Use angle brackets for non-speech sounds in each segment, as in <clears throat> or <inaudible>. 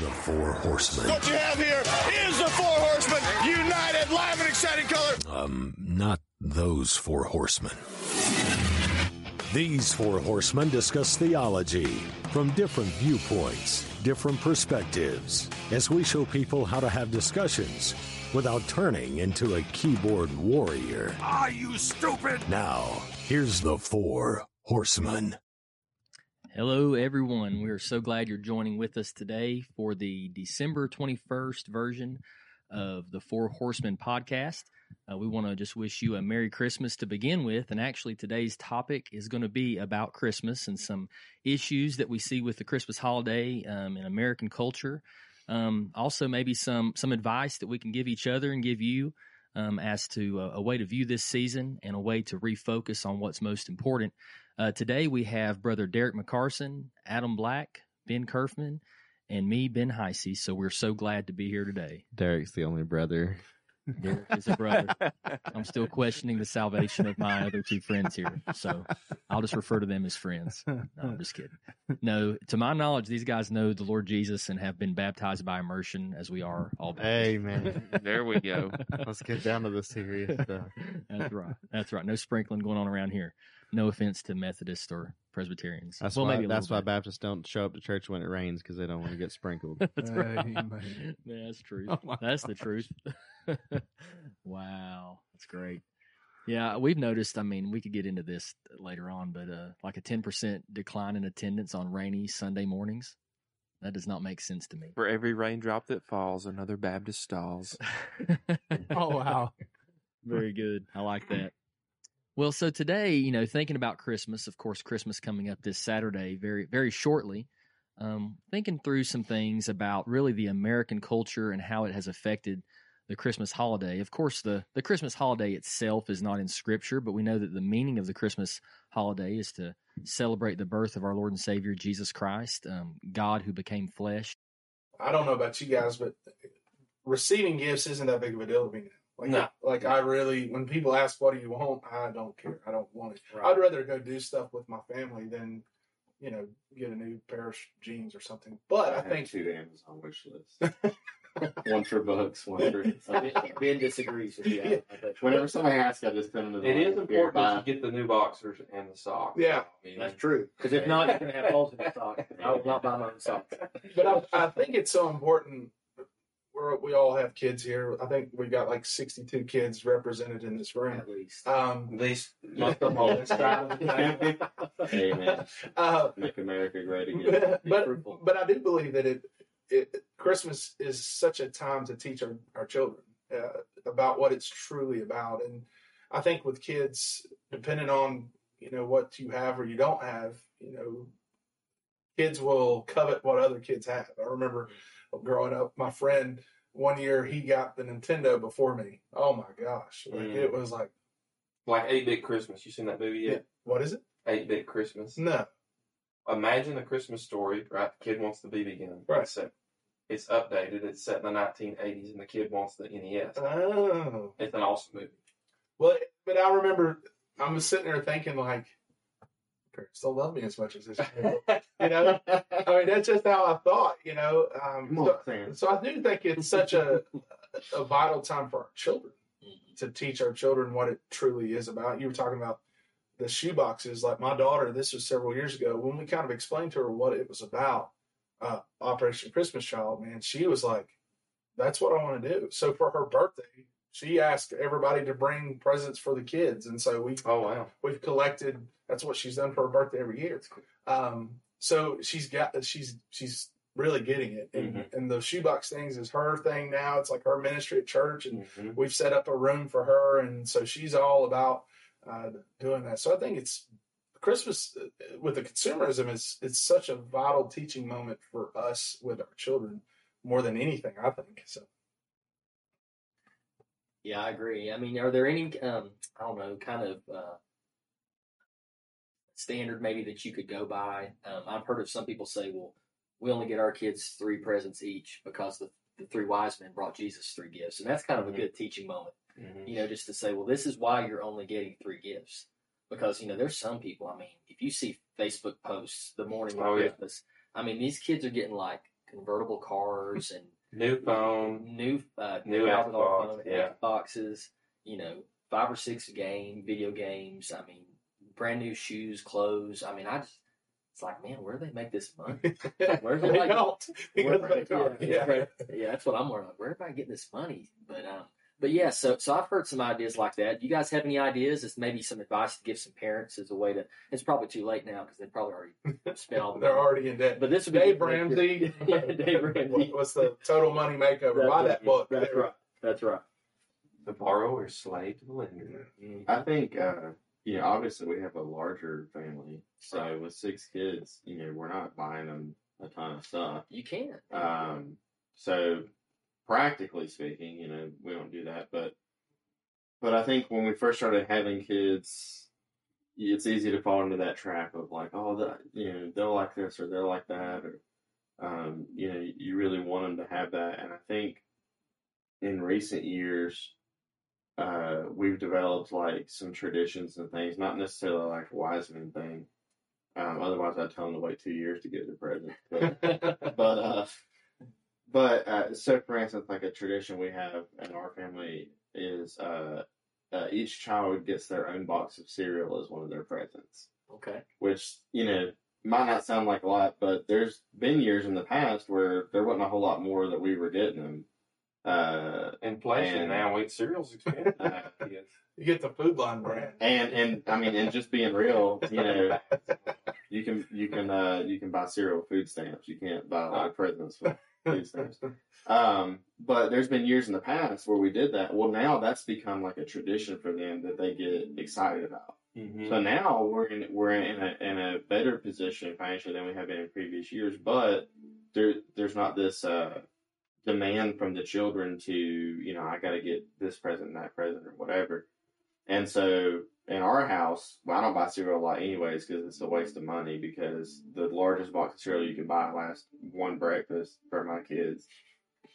The Four Horsemen. What you have here is the Four Horsemen, united, live, and exciting color. Um, not those four horsemen. These four horsemen discuss theology from different viewpoints, different perspectives, as we show people how to have discussions without turning into a keyboard warrior. Are you stupid? Now, here's the four horsemen. Hello, everyone. We are so glad you're joining with us today for the December 21st version of the Four Horsemen podcast. Uh, we want to just wish you a Merry Christmas to begin with. And actually, today's topic is going to be about Christmas and some issues that we see with the Christmas holiday um, in American culture. Um, also, maybe some some advice that we can give each other and give you um, as to a, a way to view this season and a way to refocus on what's most important. Uh, today we have Brother Derek McCarson, Adam Black, Ben Kerfman, and me, Ben Heisey. So we're so glad to be here today. Derek's the only brother. Derek is a brother. I'm still questioning the salvation of my other two friends here. So I'll just refer to them as friends. No, I'm just kidding. No, to my knowledge, these guys know the Lord Jesus and have been baptized by immersion as we are all baptized. Hey man, There we go. let's get down to the serious stuff. That's right. That's right. No sprinkling going on around here. No offense to Methodists or Presbyterians. That's well, why. maybe That's why bit. Baptists don't show up to church when it rains because they don't want to get sprinkled. <laughs> That's right. Amen. <laughs> Yeah, that's true. Oh my that's the truth. <laughs> wow, that's great. Yeah, we've noticed. I mean, we could get into this later on, but uh, like a ten percent decline in attendance on rainy Sunday mornings. That does not make sense to me. For every raindrop that falls, another Baptist stalls. Oh wow. Very good. I like that. Well, so today, you know, thinking about Christmas, of course, Christmas coming up this Saturday, very, very shortly. Um, thinking through some things about really the American culture and how it has affected the Christmas holiday. Of course, the the Christmas holiday itself is not in Scripture, but we know that the meaning of the Christmas holiday is to celebrate the birth of our Lord and Savior Jesus Christ, um, God who became flesh. I don't know about you guys, but receiving gifts isn't that big of a deal to me now. Like, No. like I really, when people ask, "What do you want?" I don't care. I don't want it. I'd rather go do stuff with my family than, you know, get a new pair of jeans or something. But I, have think two Amazon wish lists. one for books, one for. <laughs> Ben disagrees with you. Yeah. I bet. Whenever somebody asks, I just send them the. It is important buy- that get the new boxers and the socks. Yeah. I mean, That's true. Because if not, you're going to have holes in your sock. I will not buy my own socks. but I, I think it's so important. We're, we all have kids here. I think we've got like 62 kids represented in this room. At least. Um, These Most of them are Hey man, uh, make America great again. but fruitful. but I do believe that it, it Christmas is such a time to teach our, our children uh, about what it's truly about, and I think with kids, depending on you know what you have or you don't have, you know, kids will covet what other kids have. I remember growing up, my friend one year he got the Nintendo before me. Oh my gosh, like Mm. it was like like eight bit Christmas. You seen that movie yet? what is it? Eight bit Christmas. No, Imagine a Christmas story, right? The kid wants the BB gun. Right. Set- it's updated. It's set in the 1980s, and the kid wants the NES. oh. It's an awesome movie. Well, but I remember I was sitting there thinking like, parents don't love me as much as this. <laughs> kid." you know, I mean that's just how I thought. You know, um, on, so, so I do think it's such a a vital time for our children to teach our children what it truly is about. You were talking about the shoe boxes. Like my daughter, this was several years ago when we kind of explained to her what it was about. Uh, Operation Christmas Child, man, she was like, "That's what I want to do." So for her birthday, she asked everybody to bring presents for the kids, and so we Oh wow. we've collected. That's what she's done for her birthday every year. Um, so she's got she's she's really getting it, and, and the shoebox things is her thing now. It's like her ministry at church, and Mhm. we've set up a room for her, and so she's all about uh, doing that. So I think it's Christmas uh, with the consumerism is it's such a vital teaching moment for us with our children more than anything. I think so. Yeah, I agree. I mean, are there any, um, I don't know, kind of uh, standard maybe that you could go by? Um, I've heard of some people say, well, we only get our kids three presents each because the, the three wise men brought Jesus three gifts. And that's kind of a Mhm. good teaching moment, Mhm. you know, just to say, well, this is why you're only getting three gifts. Because, you know, there's some people, I mean, if you see Facebook posts the morning of Oh, yeah. Christmas, I mean, these kids are getting like convertible cars and New phone. new uh, New $1,000 Xbox, phone, yeah. Xboxes, you know, five or six game video games. I mean, brand new shoes, clothes. I mean, I just it's like, man, where do they make this money? <laughs> Where's they like? Where- yeah, Yeah. yeah, that's what I'm wondering. Like, where am I getting this money? But um, but yeah, so so I've heard some ideas like that. Do you guys have any ideas? It's maybe some advice to give some parents as a way to. It's probably too late now because they probably already spent all the They're money. already in debt. But this would be Dave good Ramsey. <laughs> yeah, Dave <laughs> Ramsey. What's the total money makeover? That's Buy right. that book. That's right. That's right. The borrower is slave to the lender. I think, uh, you know, obviously we have a larger family, so with six kids, you know, we're not buying them a ton of stuff. You can. Um, so practically speaking, you know, we don't do that, but but I think when we first started having kids, it's easy to fall into that trap of like, oh, that you know, they'll like this or they're like that, or um, you know, you really want them to have that, and I think in recent years. Uh, we've developed like some traditions and things, not necessarily like a Wiseman thing. Um, otherwise, I'd tell them to wait two years to get their present. But but uh but uh so for instance like a tradition we have in our family is uh, uh each child gets their own box of cereal as one of their presents okay. which you know might not sound like a lot but there's been years in the past where there wasn't a whole lot more that we were getting them uh Inflation And- now. Wait, cereal's expensive. uh, Yes. <laughs> You get the Food Lion brand. and and i mean and just being real you know you can you can uh you can buy cereal food stamps you can't buy like presents with food stamps Um, but there's been years in the past where we did that. Well, now that's become like a tradition for them that they get excited about. Mhm. So now we're in we're in a in a better position financially than we have been in previous years. But there there's not this uh, demand from the children to you know I got to get this present and that present or whatever. And so in our house, well, I don't buy cereal a lot anyways because it's a waste of money because the largest box of cereal you can buy lasts one breakfast for my kids.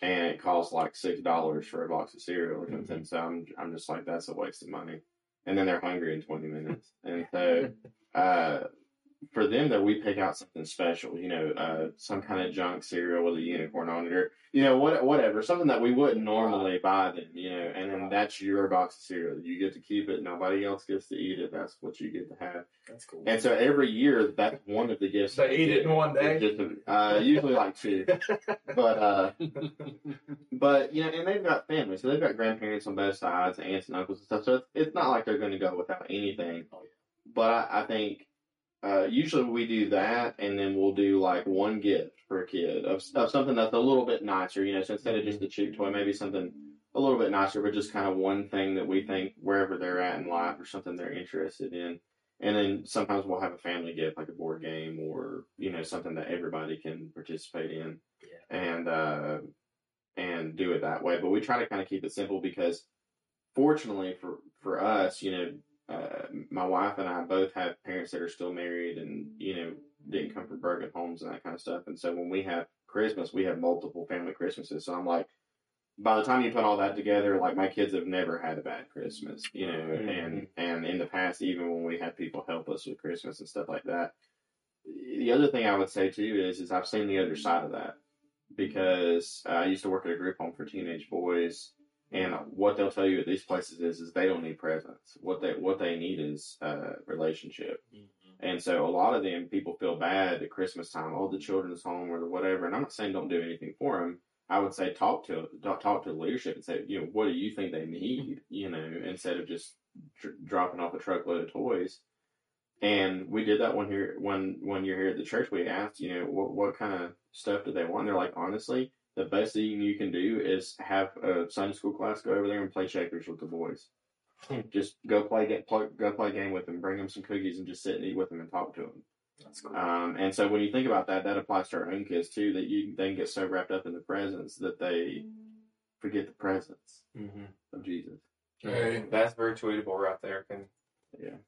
And it costs like six dollars for a box of cereal or something. So I'm I'm just like that's a waste of money. And then they're hungry in twenty minutes. And so <laughs> uh for them that we pick out something special, you know, uh, some kind of junk cereal with a unicorn on it, or you know, what, whatever, something that we wouldn't normally buy them, you know, and then that's your box of cereal. You get to keep it. Nobody else gets to eat it. That's what you get to have. That's cool. And so every year, that's one of the gifts. They they eat it in one day. Just uh, usually like two, <laughs> but uh, but you know, and they've got family, so they've got grandparents on both sides, aunts and uncles and stuff. So it's, it's not like they're going to go without anything. Oh. But I, I think uh, usually we do that, and then we'll do like one gift for a kid of, of something that's a little bit nicer. You know, so instead of just a cheap toy, maybe something a little bit nicer, but just kind of one thing that we think wherever they're at in life or something they're interested in. And then sometimes we'll have a family gift, like a board game or you know something that everybody can participate in, Yeah. and uh, and do it that way. But we try to kind of keep it simple because, fortunately for for us, you know, uh, my wife and I both have parents that are still married and you know didn't come from broken homes and that kind of stuff. And so when we have Christmas, we have multiple family Christmases. So I'm like, by the time you put all that together, like my kids have never had a bad Christmas, you know, and and in the past, even when we had people help us with Christmas and stuff like that. The other thing I would say too is is I've seen the other side of that because uh, I used to work at a group home for teenage boys, and what they'll tell you at these places is is they don't need presents. What they what they need is uh, relationship. And so a lot of them people feel bad at Christmas time. Oh, the children's home or whatever. And I'm not saying don't do anything for them. I would say talk to talk, to the leadership and say, you know, what do you think they need? <laughs> You know, instead of just dr- dropping off a truckload of toys. And we did that one here when when you're here at the church. We asked, you know, what what kind of stuff do they want? And they're like, honestly, the best thing you can do is have a Sunday school class go over there and play checkers with the boys. Just go play get play, go play a game with them, bring them some cookies, and just sit and eat with them and talk to them. That's cool. Um, and so when you think about that, that applies to our own kids too. That you they can get so wrapped up in the presents that they forget the presence Mm-hmm. of Jesus. Hey. That's very tweetable right there. Can,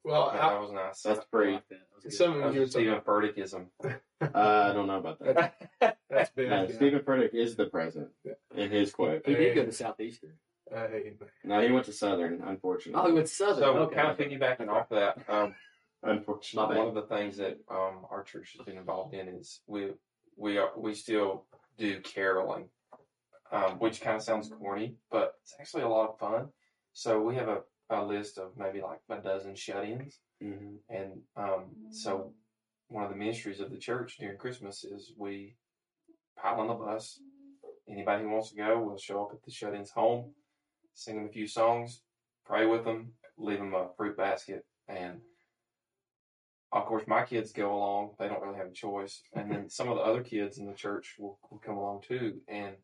Well, that I, was nice. That's I free. like that. That was good. some of you Steven Furtickism. <laughs> Uh, I don't know about that. <laughs> that's big. No, yeah. Steven Furtick is the present in his quote. He did go to Southeastern. Hey, No, he went to Southern, unfortunately. Oh, he went to Southern. So, okay. kind of piggybacking off that, um, <laughs> unfortunately. one of the things that um, our church has been involved in is we we are we still do caroling, um, which kind of sounds corny, but it's actually a lot of fun. So we have a, a list of maybe like a dozen shut-ins, Mm-hmm. and um, so one of the ministries of the church during Christmas is we pile on the bus. Anybody who wants to go will show up at the shut-ins home, sing them a few songs, pray with them, leave them a fruit basket, and of course my kids go along. They don't really have a choice, and then <laughs> some of the other kids in the church will, will come along too. And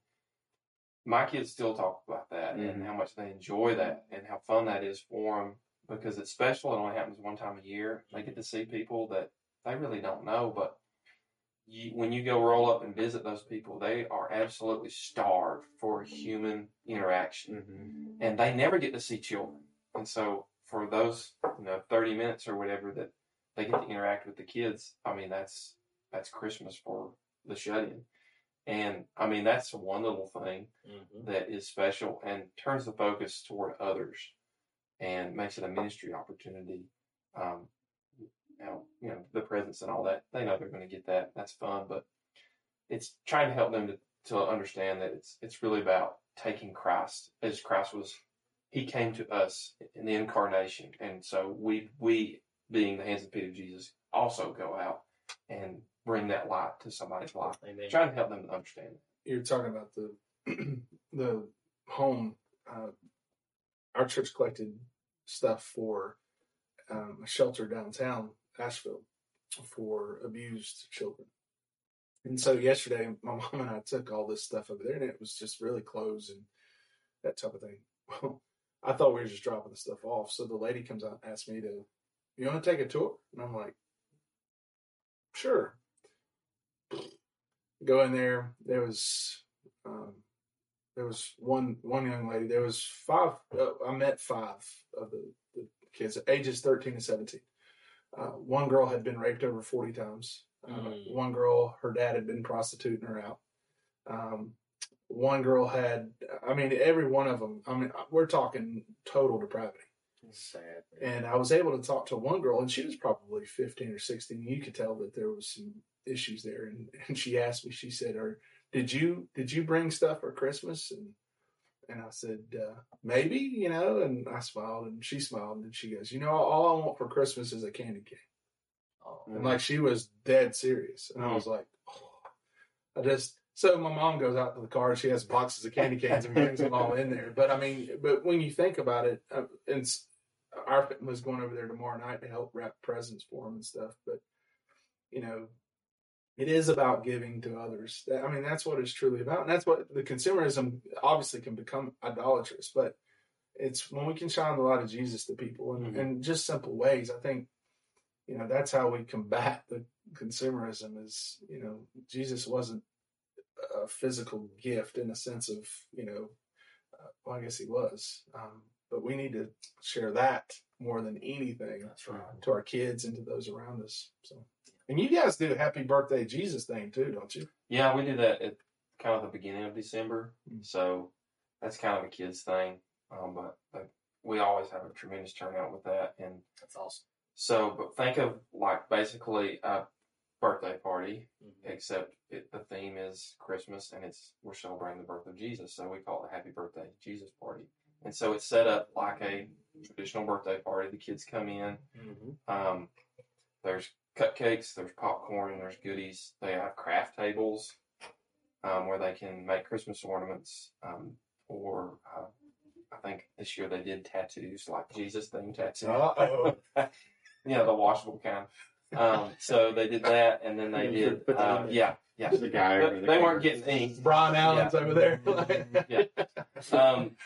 my kids still talk about that and Mhm. how much they enjoy that and how fun that is for them because it's special. It only happens one time a year. They get to see people that they really don't know, but you, when you go roll up and visit those people, they are absolutely starved for human interaction, Mm-hmm. and they never get to see children. And so, for those you know thirty minutes or whatever that they get to interact with the kids, I mean that's that's Christmas for the shut-in. And I mean that's one little thing Mm-hmm. that is special and turns the focus toward others and makes it a ministry opportunity. Um, you know, you know, the presents and all that. They know they're going to get that. That's fun, but it's trying to help them to, to understand that it's it's really about taking Christ as Christ was. He came to us in the incarnation, and so we we being the hands and feet of Jesus also go out and bring that light to somebody's life. Amen. Try to help them to understand. You're talking about the <clears throat> the home. Uh, our church collected stuff for um, a shelter downtown Asheville for abused children. And so yesterday, my mom and I took all this stuff over there, and it was just really clothes and that type of thing. <laughs> Well, I thought we were just dropping the stuff off. So the lady comes out and asks me to, you want to take a tour? And I'm like, sure. Go in there. There was, um, there was one one young lady. There was five. Uh, I met five of the, the kids, ages 13 to 17. Uh, one girl had been raped over 40 times. Uh, Mm. One girl, her dad had been prostituting her out. Um, one girl had, I mean, every one of them. I mean, we're talking total depravity. It's sad. And I was able to talk to one girl, and she was probably 15 or 16. You could tell that there was some issues there. And, <laughs> and she asked me, she said, "Or did you did you bring stuff for Christmas?" And and I said, uh, "Maybe, you know." And I smiled, and she smiled, and she goes, "You know, all I want for Christmas is a candy cane." Oh, And like she was dead serious, and I was like, oh. I just. So my mom goes out to the car. She has boxes of candy canes and brings them all in there. But I mean, but when you think about it, uh, it's our was going over there tomorrow night to help wrap presents for them and stuff. But you know, it is about giving to others. I mean, that's what it's truly about, and that's what the consumerism obviously can become idolatrous. But it's when we can shine the light of Jesus to people in, Mhm. in just simple ways. I think you know that's how we combat the consumerism. Is you know Jesus wasn't a physical gift in the sense of you know, uh, well, I guess he was, um, but we need to share that more than anything that's right. to our kids and to those around us. So, and you guys do a happy birthday Jesus thing too, don't you? Yeah, we do that at kind of the beginning of December. Mm. So that's kind of a kids thing. Um, but, but we always have a tremendous turnout with that. And That's awesome. so, but think of like basically a birthday party, Mhm. except it, the theme is Christmas and it's we're celebrating the birth of Jesus. So we call it a Happy Birthday Jesus Party. And so it's set up like a traditional birthday party. The kids come in. Mm-hmm. Um, there's cupcakes, there's popcorn, there's goodies. They have craft tables um, where they can make Christmas ornaments. Um, or uh, I think this year they did tattoos, like Jesus themed tattoos. Uh-oh. <laughs> you know, the washable kind. Um, so they did that, and then they You did, uh, in yeah, yeah. The guy over They, the they weren't getting ink. Brian Allen's over there. <laughs> Yeah. Um,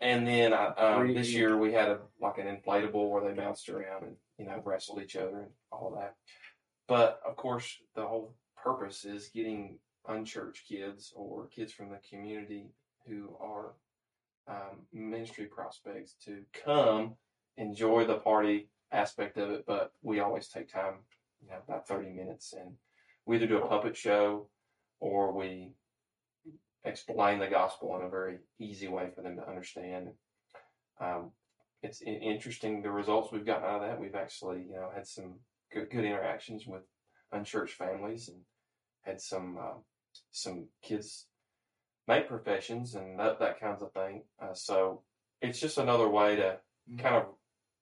and then uh, um, this year we had a like an inflatable where they bounced around and you know wrestled each other and all that. But of course, the whole purpose is getting unchurched kids or kids from the community who are um, ministry prospects to come enjoy the party aspect of it. But we always take time, you know, about thirty minutes, and we either do a puppet show or we explain the gospel in a very easy way for them to understand. Um, it's interesting the results we've gotten out of that. We've actually, you know, had some good, good interactions with unchurched families and had some uh, some kids make professions and that that kinds of thing. Uh, so it's just another way to kind of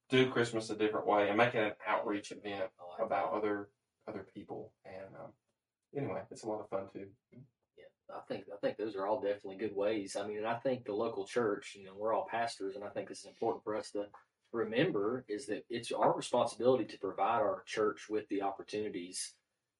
do Christmas a different way and make it an outreach event like about other other people. And um, anyway, it's a lot of fun too. I think I think those are all definitely good ways. I mean, and I think the local church, you know, we're all pastors, and I think this is important for us to remember is that it's our responsibility to provide our church with the opportunities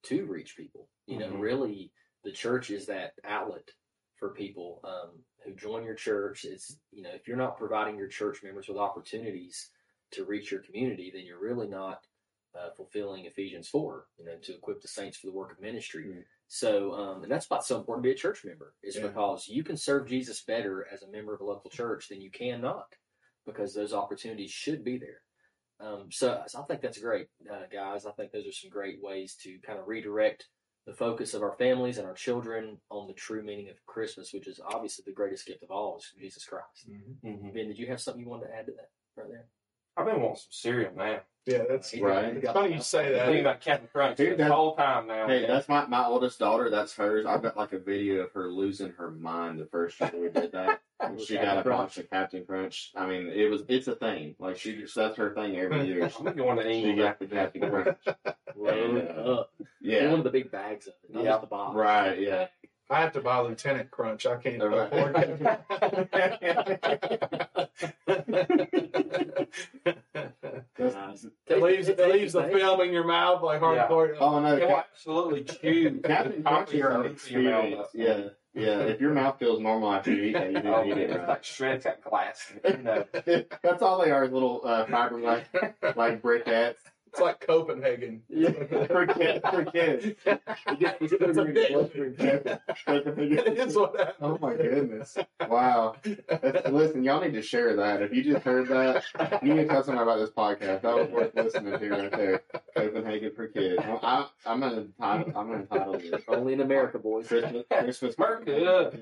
to reach people. You know, Mhm. really, the church is that outlet for people um, who join your church. It's you know, if you're not providing your church members with opportunities to reach your community, then you're really not uh, fulfilling Ephesians four. You know, to equip the saints for the work of ministry. Mm. So, um, and that's why it's so important to be a church member, is Yeah. because you can serve Jesus better as a member of a local church than you can not, because those opportunities should be there. Um, so, so I think that's great, uh, guys. I think those are some great ways to kind of redirect the focus of our families and our children on the true meaning of Christmas, which is obviously the greatest gift of all, is Jesus Christ. Mm-hmm. Ben, did you have something you wanted to add to that right there? I've been wanting some cereal now. Yeah, that's Right. It's funny you say I'm that. thinking about Captain Crunch Dude, this that- whole time now. Hey, that's my, my oldest daughter. That's hers. I've got like a video of her losing her mind the first year we did that. <laughs> she got a box of Captain Crunch. I mean, it was it's a thing. Like she just that's her thing every <laughs> year. I'm going to She England got after the that. Captain Crunch. Load <laughs> Yeah. Uh, up. Yeah. One of the big bags of it, not Yeah. just the box. Right. Yeah. I have to buy Lieutenant Crunch. I can't Right. afford That's- it leaves it leaves the film in your mouth like Yeah. hardcore. oh no, You'll Cap- absolutely chew Captain Crunch is an into experience. Yeah. Yeah. If your mouth feels normal after you eat that, you Oh, didn't eat it's it right. like shreds that glass. <laughs> You know. That's all they are, little uh, fiber like like briquettes. It's like Copenhagen. Yeah, for kids. For kids. it's a bit- <laughs> it is what happens. Oh my goodness! Wow. That's, listen, y'all need to share that. If you just heard that, you need to tell somebody about this podcast. That was worth listening to right there. Copenhagen for kids. Well, I, I'm gonna title. I'm gonna title this Only in America, boys. Christmas. Christmas. America.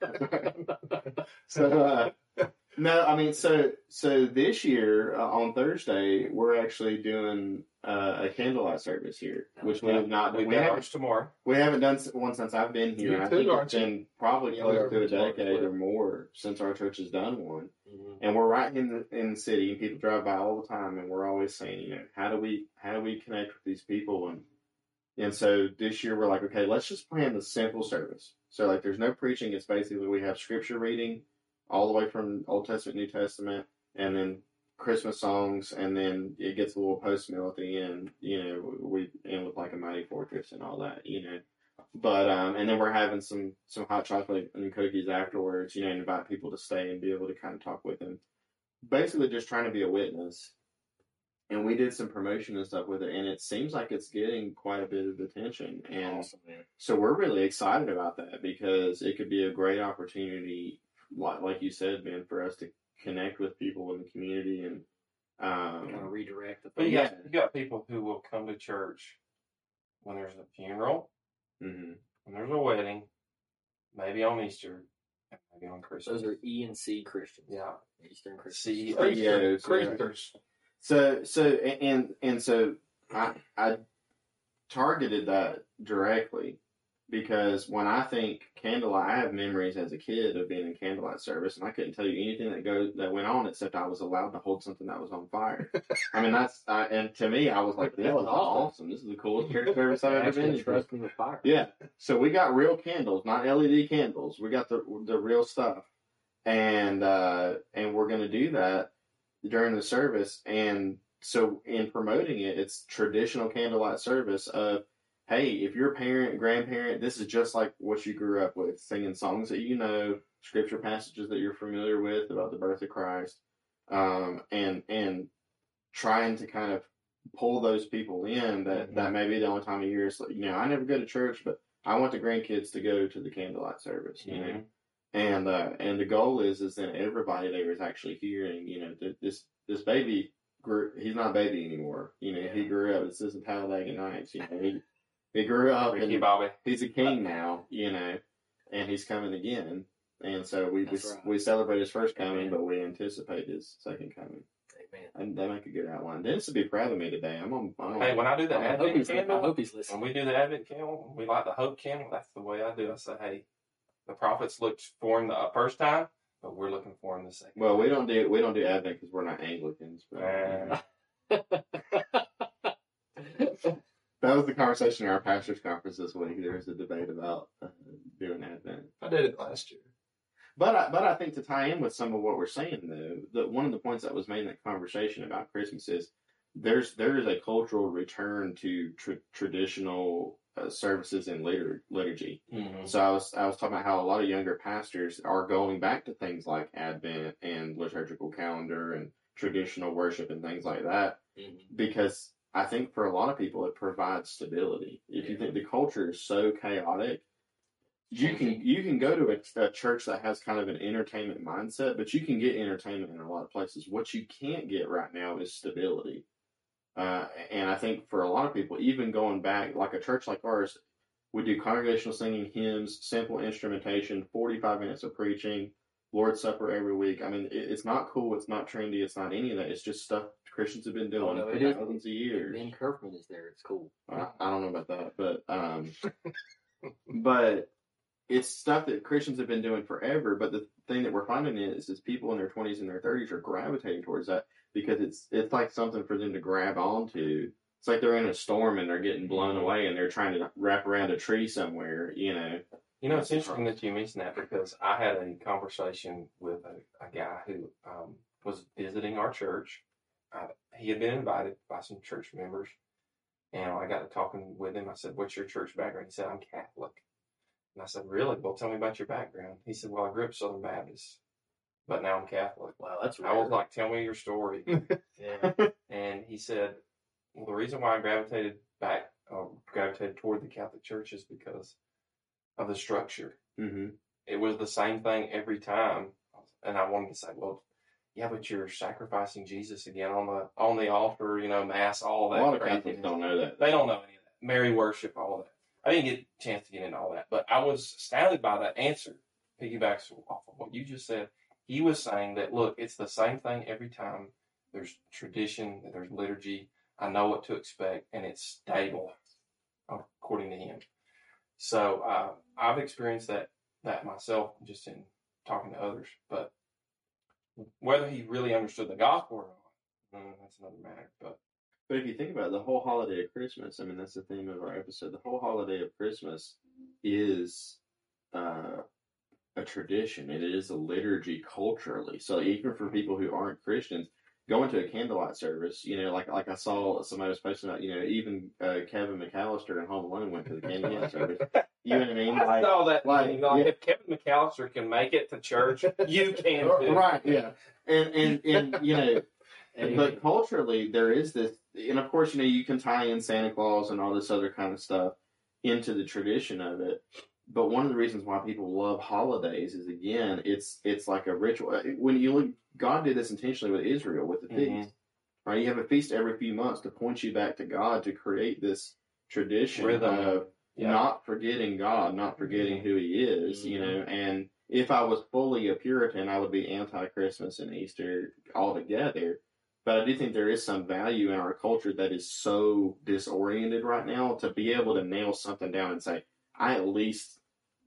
<laughs> so uh, no, I mean, so so this year uh, on Thursday we're actually doing uh, a candlelight service here, which we have not. We've We haven't ours tomorrow. we haven't done one since I've been here. You I too, think aren't it's you? been probably Yeah, close to a decade or more since our church has done one. Mhm. And we're right in the in the city, and people drive by all the time, and we're always saying, you know, how do we how do we connect with these people? And and so this year we're like, okay, let's just plan the simple service. So like, there's no preaching. It's basically we have scripture reading all the way from Old Testament, New Testament, and then Christmas songs, and then it gets a little post meal at the end. You know, we end with like a mighty fortress and all that. You know. But um, and then we're having some some hot chocolate and cookies afterwards, you know, and invite people to stay and be able to kind of talk with them. Basically, just trying to be a witness. And we did some promotion and stuff with it, and it seems like it's getting quite a bit of attention. And Awesome, so we're really excited about that because it could be a great opportunity, like, like you said, man, for us to connect with people in the community and Kind of um, redirect the But Yeah. got, you got people who will come to church when there's a funeral, mhm. when there's a wedding, maybe on Easter, maybe on Christmas. Those are E and C Christians. yeah. Eastern Christians. See, Oh, yeah, those, yeah. Creatures. So so and and so I I targeted that directly because when I think candlelight, I have memories as a kid of being in candlelight service, and I couldn't tell you anything that go that went on except I was allowed to hold something that was on fire. I mean that's uh, and to me I was like, this is awesome. This is the coolest church <laughs> service I've ever been Actually to. trust me with fire. Yeah. So we got real candles, not LED candles. We got the the real stuff, and uh, and we're gonna do that during the service. And so in promoting it, it's traditional candlelight service of, hey, if you're a parent, grandparent, this is just like what you grew up with, singing songs that you know, scripture passages that you're familiar with about the birth of Christ, um, and and trying to kind of pull those people in that that may be the only time of year. So, you know, I never go to church, but I want the grandkids to go to the candlelight service. You know, Mhm. and uh, and the goal is is that everybody there is actually hearing. You know, that this this baby grew. He's not a baby anymore. You know, he grew up. This isn't Talladega Nights. You know, he he grew up Ricky and Bobby. he's a king now. You know, and he's coming again. And so we we, right. we celebrate his first coming, Amen. but we anticipate his second coming. man. And they make a good outline. Dennis would be proud of me today. I'm on. I'm on Hey, when I do the I hope, Advent he's, I hope he's listening. when listening. we do the Advent candle, we light the hope candle. That's the way I do. I say, hey, the prophets looked for him the first time, but we're looking for him the second. well, we don't do we don't do Advent because we're not Anglicans. But, Uh, <laughs> <laughs> that was the conversation in our pastors' conference this week. There was a debate about uh, doing Advent. I did it last year. But I, but I think to tie in with some of what we're saying though, that one of the points that was made in that conversation about Christmas is there's there is a cultural return to tr- traditional uh, services and litur- liturgy. Mhm. So I was I was talking about how a lot of younger pastors are going back to things like Advent and liturgical calendar and traditional worship and things like that Mhm. because I think for a lot of people it provides stability. If you think the culture is so chaotic, you can you can go to a, a church that has kind of an entertainment mindset, but you can get entertainment in a lot of places. What you can't get right now is stability. Uh, and I think for a lot of people, even going back, like a church like ours, we do congregational singing, hymns, simple instrumentation, 45 minutes of preaching, Lord's Supper every week. I mean, it, it's not cool, it's not trendy, it's not any of that. It's just stuff Christians have been doing Oh, no, for it is. thousands of years. Ben Kerfman is there. It's cool. I, I don't know about that, but um, <laughs> but it's stuff that Christians have been doing forever. But the thing that we're finding is, is people in their twenties and their thirties are gravitating towards that because it's it's like something for them to grab onto. It's like they're in a storm and they're getting blown away and they're trying to wrap around a tree somewhere. You know, You know, it's interesting that you mentioned that because I had a conversation with a, a guy who um, was visiting our church. Uh, he had been invited by some church members, and I got to talking with him. I said, "What's your church background?" He said, "I'm Catholic." And I said, "Really? Well, tell me about your background." He said, "Well, I grew up Southern Baptist, but now I'm Catholic." Wow, that's I was like, "Tell me your story." <laughs> yeah. And he said, well, the reason why I gravitated back, uh, gravitated toward the Catholic Church is because of the structure. hmm It was the same thing every time. And I wanted to say, well, yeah, but you're sacrificing Jesus again on the on the altar, you know, mass, all that. a lot of. Catholics don't know that. They don't know any of that. Mary worship, all of that. I didn't get a chance to get into all that, but I was astounded by that answer. Piggybacks off of what you just said. He was saying that look, it's the same thing every time. There's tradition, there's liturgy. I know what to expect, and it's stable, according to him. So uh, I've experienced that that myself, just in talking to others. But whether he really understood the gospel or not, mm, that's another matter. But But if you think about it, the whole holiday of Christmas, I mean, that's the theme of our episode. The whole holiday of Christmas is uh, a tradition. It is a liturgy culturally. So even for people who aren't Christians, going to a candlelight service, you know, like like I saw somebody was posting about, you know, even uh, Kevin McCallister in Home Alone went to the candlelight service. You know what I mean? I Like, saw that. like, thing, like yeah. if Kevin McCallister can make it to church, you can <laughs> too. right, yeah, and and and you know. But culturally, there is this, and of course, you know, you can tie in Santa Claus and all this other kind of stuff into the tradition of it. But one of the reasons why people love holidays is again, it's it's like a ritual. Uh, when you look, God did this intentionally with Israel with the mm-hmm. feast, Mhm. right? You have a feast every few months to point you back to God to create this tradition Rhythm. of Yeah. not forgetting God, not forgetting mm-hmm. who He is, you mm-hmm. know. And if I was fully a Puritan, I would be anti Christmas and Easter altogether. But I do think there is some value in our culture that is so disoriented right now to be able to nail something down and say, I at least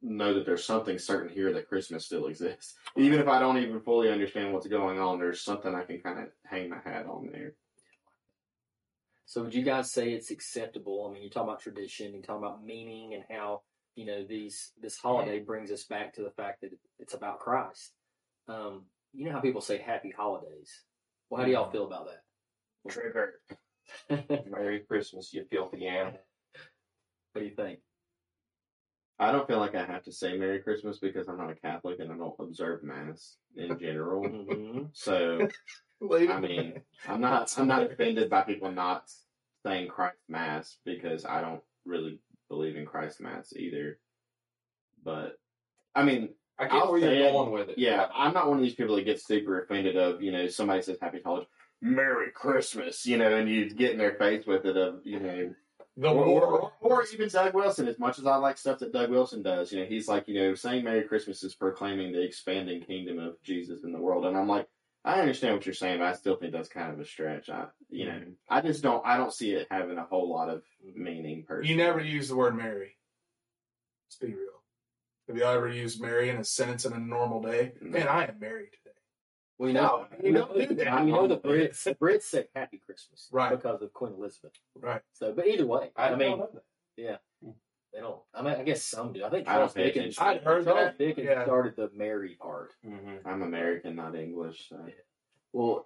know that there's something certain here that Christmas still exists. <laughs> Even if I don't even fully understand what's going on, there's something I can kind of hang my hat on there. So would you guys say it's acceptable? I mean, you talk about tradition, you talk about meaning, and how you know these this holiday brings us back to the fact that it's about Christ. Um, you know how people say Happy Holidays. Well, how do y'all feel about that? Trigger. <laughs> Merry Christmas, you filthy animal. what do you think? I don't feel like I have to say Merry Christmas because I'm not a Catholic and I don't observe Mass in general. hmm <laughs> So <laughs> Lady. I mean, I'm not I'm not offended by people not saying Christ Mass because I don't really believe in Christ Mass either. But I mean, I get I'll where you're going with it. yeah, I'm not one of these people that gets super offended of you know somebody says Happy Holidays, Merry Christmas, you know, and you get in their face with it of you know the or, or, or even Doug Wilson, as much as I like stuff that Doug Wilson does, you know, he's like, you know, saying Merry Christmas is proclaiming the expanding kingdom of Jesus in the world. And I'm like, I understand what you're saying, but I still think that's kind of a stretch. I, you know, mm-hmm. I just don't. I don't see it having a whole lot of meaning. Personally, You never use the word Mary. Let's be real. Have y'all ever used Mary in a sentence in a normal day? No. Man, I am married today. We No, know. you don't do that. You know the Brits. <laughs> The Brits say Happy Christmas, Right. Because of Queen Elizabeth. Right. So, but either way, I, I, mean, yeah, they don't. I mean, I guess some do. I think I don't Charles pay Dickens. I'd heard Charles that. Dickens Yeah. started the Mary part. Mm-hmm. I'm American, not English. So. Well,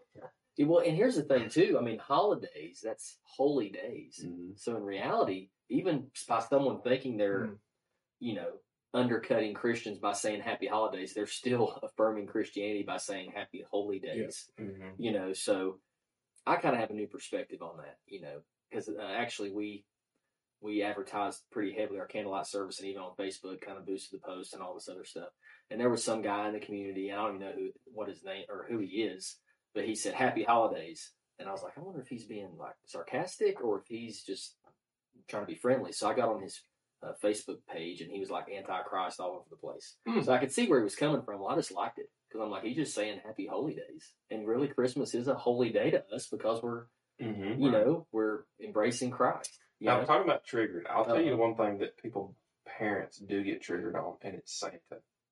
yeah, well, and here's the thing too. I mean, holidays. That's holy days. Mhm. So in reality, even by someone thinking they're, Mm. you know, undercutting Christians by saying happy holidays, they're still <laughs> affirming Christianity by saying happy holy days. Mm-hmm. You know, so I kind of have a new perspective on that. You know, because uh, actually we we advertised pretty heavily our candlelight service and even on Facebook, kind of boosted the post and all this other stuff. And there was some guy in the community, I don't even know who what his name or who he is, but he said happy holidays. And I was like, I wonder if he's being like sarcastic or if he's just trying to be friendly. So I got on his uh, Facebook page and he was like antichrist all over the place. Hmm. So I could see where he was coming from. Well, I just liked it because I'm like, he's just saying happy holy days. And really, Christmas is a holy day to us because we're, Mm-hmm. you know, we're embracing Christ. You Now, know? I'm talking about triggered. I'll tell you Uh-huh. one thing that people, parents, do get triggered on, and it's Santa.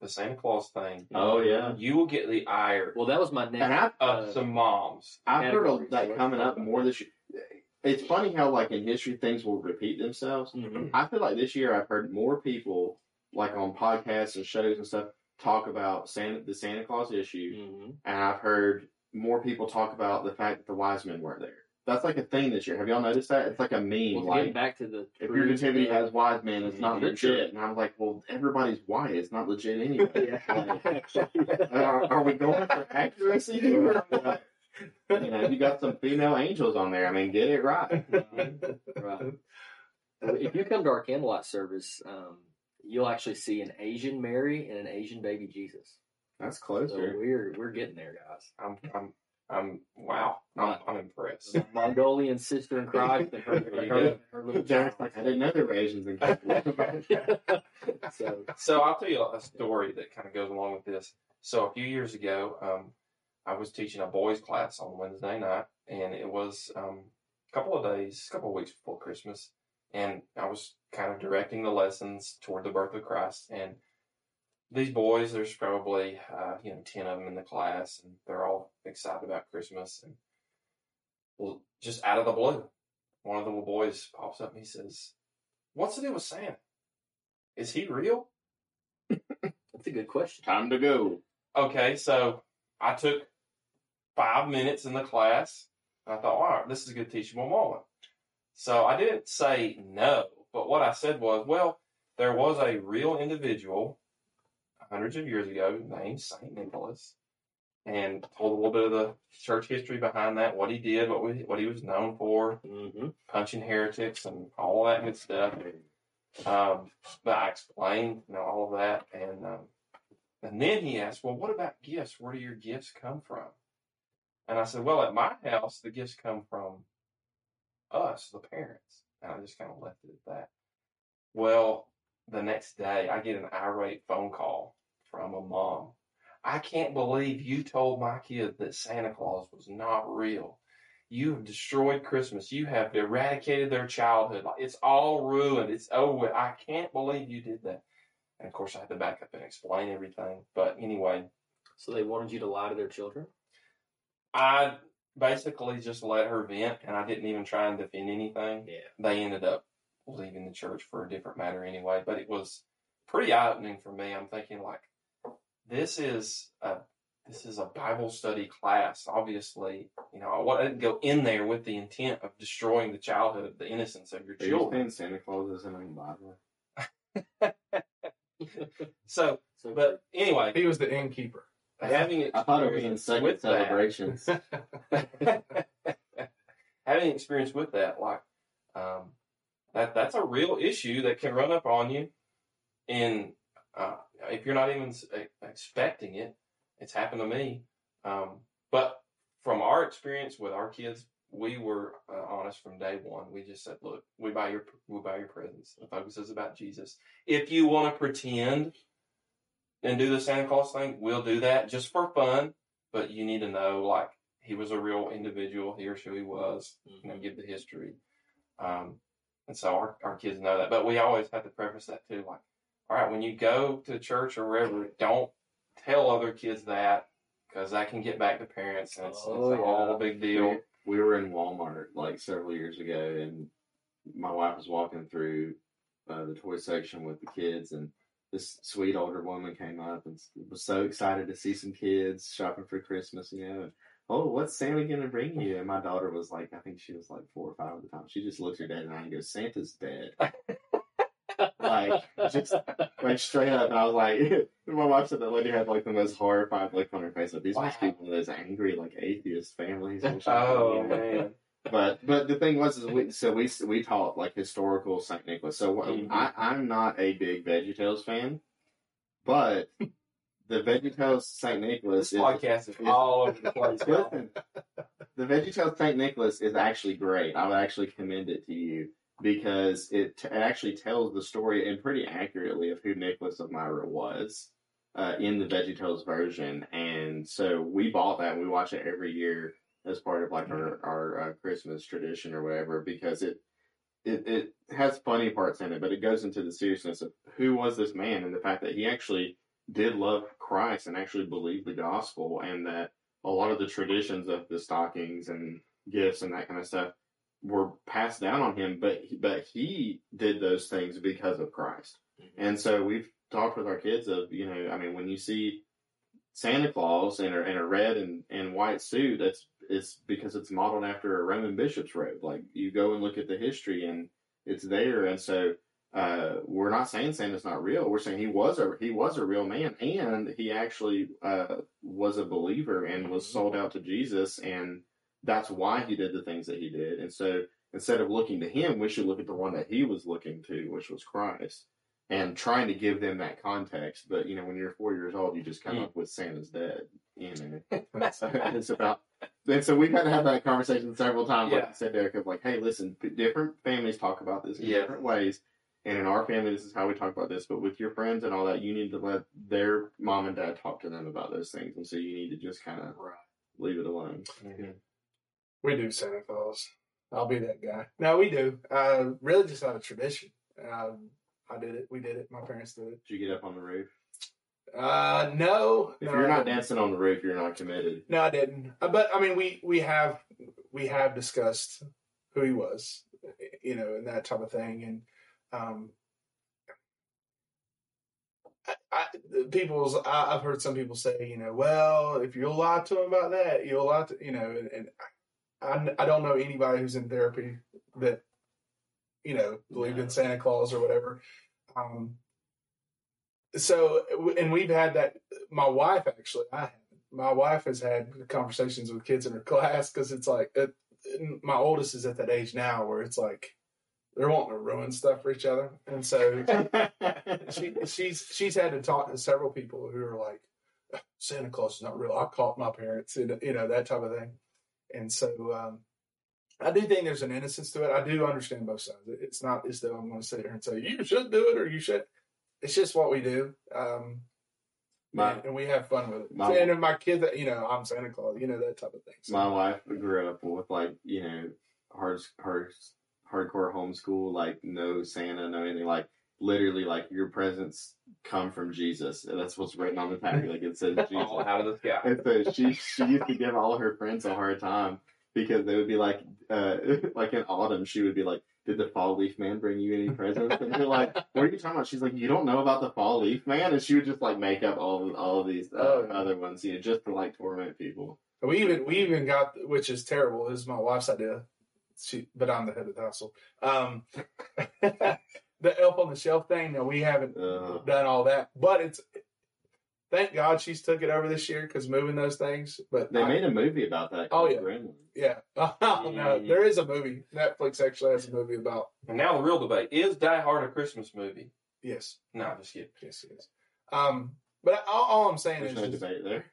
The Santa Claus thing. Oh yeah, You will get the ire Well, that was my next. and I, of uh, some moms. I've heard of so that coming up more this year. It's funny how, like in history, things will repeat themselves. Mhm. I feel like this year I've heard more people, like on podcasts and shows and stuff, talk about Santa, the Santa Claus issue, Mhm. and I've heard more people talk about the fact that the wise men weren't there. That's like a thing this year. Have y'all noticed that? It's like a meme. Well, like back to the if your nativity uh, has wise men, it's not legit. And I was like, well, everybody's white. It's not legit anyway. <laughs> yeah. are, <laughs> are we going for accuracy <laughs> here? You know, you got some female angels on there. I mean, get it right. right. If you come to our candlelight service, um, you'll actually see an Asian Mary and an Asian baby Jesus. That's So closer. we're we're getting there, guys. I'm, I'm, I'm, wow. I'm, Right. I'm impressed. The Mongolian sister in Christ and her, <laughs> her, her little Derek's like, I didn't know there were Asians in <laughs> California. so So I'll tell you a story that kind of goes along with this. So a few years ago, um, I was teaching a boys class on Wednesday night, and it was um, a couple of days, a couple of weeks before Christmas, and I was kind of directing the lessons toward the birth of Christ. And these boys, there's probably uh, you know ten of them in the class, and they're all excited about Christmas. And well, just out of the blue, one of the little boys pops up and he says, "What's the deal with Santa? Is he real?" <laughs> that's a good question. Time to go. Okay, so I took five minutes in the class. And I thought, all right, this is a good teachable moment. So I didn't say no, but what I said was, well, there was a real individual hundreds of years ago named Saint Nicholas, and told a little bit of the church history behind that, what he did, what we, what he was known for, hmm punching heretics, and all that good stuff. Um, but I explained, you know, all of that, and um, and then he asked, "Well, what about gifts? Where do your gifts come from?" And I said, "Well, at my house, the gifts come from us, the parents." And I just kind of left it at that. Well, the next day, I get an irate phone call from a mom. I can't believe you told my kid that Santa Claus was not real. You have destroyed Christmas. You have eradicated their childhood. It's all ruined. It's over. I can't believe you did that. And of course, I had to back up and explain everything. But anyway, So they wanted you to lie to their children. I basically just let her vent, and I didn't even try and defend anything. Yeah. They ended up leaving the church for a different matter anyway. But it was pretty eye opening for me. I'm thinking like, this is a this is a Bible study class. Obviously, you know, I wa- I didn't go in there with the intent of destroying the childhood, the innocence of your Are you children. saying Santa Claus isn't in the Bible? <laughs> So, So but anyway, He was the innkeeper. Having I thought it was in experience second with celebrations. <laughs> having experience with that, like um, that, that's a real issue that can run up on you, and uh, if you're not even expecting it, it's happened to me. Um, but from our experience with our kids, we were uh, honest from day one. We just said, "Look, we buy your we buy your presents. The focus is about Jesus. If you want to pretend and do the Santa Claus thing, we'll do that just for fun." but you need to know like he was a real individual. Here's who he was. You know, give the history. Um, and so our, our kids know that. But we always have to preface that too. Like, all right, when you go to church or wherever, don't tell other kids that because that can get back to parents and it's, Oh, it's a whole yeah. big deal. We were in Walmart like several years ago, and my wife was walking through uh, the toy section with the kids, and this sweet older woman came up and was so excited to see some kids shopping for Christmas, you know. And, oh, what's Santa gonna bring you? And my daughter was like, I think she was like four or five at the time. She just looks her dad in the eye and goes, "Santa's dead." like just like straight up. And I was like, <laughs> my wife said that lady had like the most horrified look on her face. Like these must be one of those angry like atheist families. <laughs> Oh you know? man. But but the thing was is we so we we taught like historical Saint Nicholas. So Mhm. I I'm not a big VeggieTales fan, but <laughs> the VeggieTales Saint Nicholas This is podcast is all over the place. Listen, the VeggieTales Saint Nicholas is actually great. I would actually commend it to you because it, t- it actually tells the story and pretty accurately of who Nicholas of Myra was uh, in the VeggieTales version. And so we bought that and we watch it every year as part of like our our uh, Christmas tradition or whatever because it. It, it has funny parts in it, but it goes into the seriousness of who was this man and the fact that he actually did love Christ and actually believed the gospel, and that a lot of the traditions of the stockings and gifts and that kind of stuff were passed down on him, but but he did those things because of Christ. And so we've talked with our kids of you know, I mean, when you see Santa Claus in a in a red and, and white suit, that's it's because it's modeled after a Roman bishop's robe. Like you go and look at the history, and it's there. And so uh, we're not saying Santa's not real. We're saying he was a he was a real man, and he actually uh, was a believer and was sold out to Jesus, and that's why he did the things that he did. And so instead of looking to him, we should look at the one that he was looking to, which was Christ, and trying to give them that context. But you know, when you're four years old, you just come Mm. up with Santa's dead. You know, <laughs> <laughs> it's about. And so we've had to have that conversation several times, like Yeah. I said, Derek, of like, hey, listen, different families talk about this in Yeah. different ways. And in our family, this is how we talk about this. But with your friends and all that, you need to let their mom and dad talk to them about those things. And so you need to just kind of Right. leave it alone. Mhm. We do Santa Claus. I'll be that guy. No, we do. Uh, really, just out of tradition. Um, I did it. We did it. My parents did it. Did you get up on the roof? Uh, no. If no, you're not dancing on the roof, you're not committed. No, I didn't. Uh, But I mean, we we have we have discussed who he was, you know, and that type of thing. And um, I, I, people's I, I've heard some people say, you know, well, if you'll lie to him about that, you'll lie to, you know, and, and I I don't know anybody who's in therapy that you know believed in Santa Claus or whatever. Um, so and we've had that. My wife actually, I haven't. My wife has had conversations with kids in her class because it's like it, my oldest is at that age now where it's like they're wanting to ruin stuff for each other, and so <laughs> she she's she's had to talk to several people who are like Santa Claus is not real. I caught my parents, and you know that type of thing, and so um, I do think there's an innocence to it. I do understand both sides. It's not as though I'm going to sit here and say you should do it or you should. It's just what we do, um, My- and, and we have fun with it. My- and if my kids, you know, I'm Santa Claus, you know that type of thing. So, My wife grew up with like you know hard hard hardcore homeschool, like no Santa, no anything. Like literally, like your presents come from Jesus. And that's what's written on the tag. Like it says <laughs> Jesus. All out of the sky. And so she she used to give all her friends a hard time because they would be like, uh, <laughs> like in autumn, she would be like, "Did the fall leaf man bring you any presents?" And they're like, "What are you talking about?" She's like, "You don't know about the fall leaf man?" And she would just like make up all all of these uh, Oh, yeah. other ones, you know, just to like torment people. We even we even got which is terrible. This is my wife's idea. She, but I'm the head of the household. Um, <laughs> the elf on the shelf thing. No, we haven't Uh, done all that, but it's thank God she's took it over this year because moving those things. But they I- made a movie about that. Oh, yeah. Gremlins. yeah. <laughs> Oh, no, there is a movie. Netflix actually has a movie about And now the real debate is Die Hard a Christmas movie? yes, No, just kidding. yes, yes. Um, but all, all I'm saying There's is no just- debate there.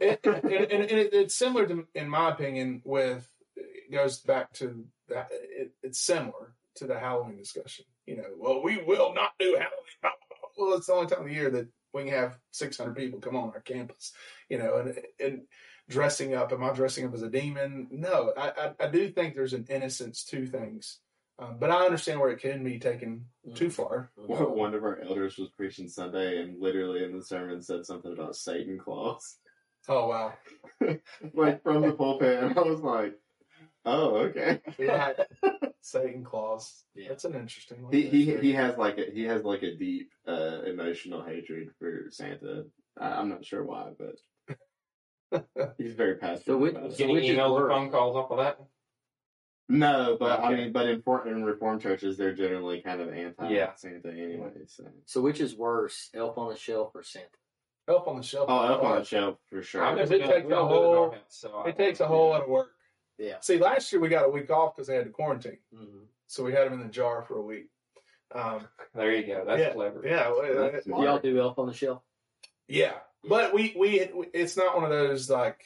it, and, and, and it, it's similar to, in my opinion, with it goes back to that. It, it's similar to the Halloween discussion. You know, well, we will not do Halloween. Well, it's the only time of the year that we can have 600 people come on our campus, you know, and and dressing up. Am I dressing up as a demon? No, I I, I do think there's an innocence to things, um, but I understand where it can be taken too far. <laughs> One of our elders was preaching Sunday and literally in the sermon said something about Satan claws. Oh wow, <laughs> like from the pulpit. And I was like, oh, okay. yeah, <laughs> Satan claws. Yeah. That's an interesting one. He, he he has like a he has like a deep uh, emotional hatred for Santa. I, I'm not sure why, but <laughs> he's very passionate So which- about it. so Getting emails or phone calls off of that? No, but I mean, but in, for, in Reformed churches, they're generally kind of anti Yeah. Santa anyway. So. So which is worse, Elf on the Shelf or Santa? Elf on the shelf. Oh, up on the shelf for sure. I've never it takes we a it in our whole- house, so I It takes a whole lot of work. Yeah. See, last year we got a week off because they had to quarantine, Mm-hmm. so we had them in the jar for a week. Um, There you go. That's yeah, clever. Yeah, well, That's Do y'all do Elf on the Shelf? yeah. But we, we it's not one of those like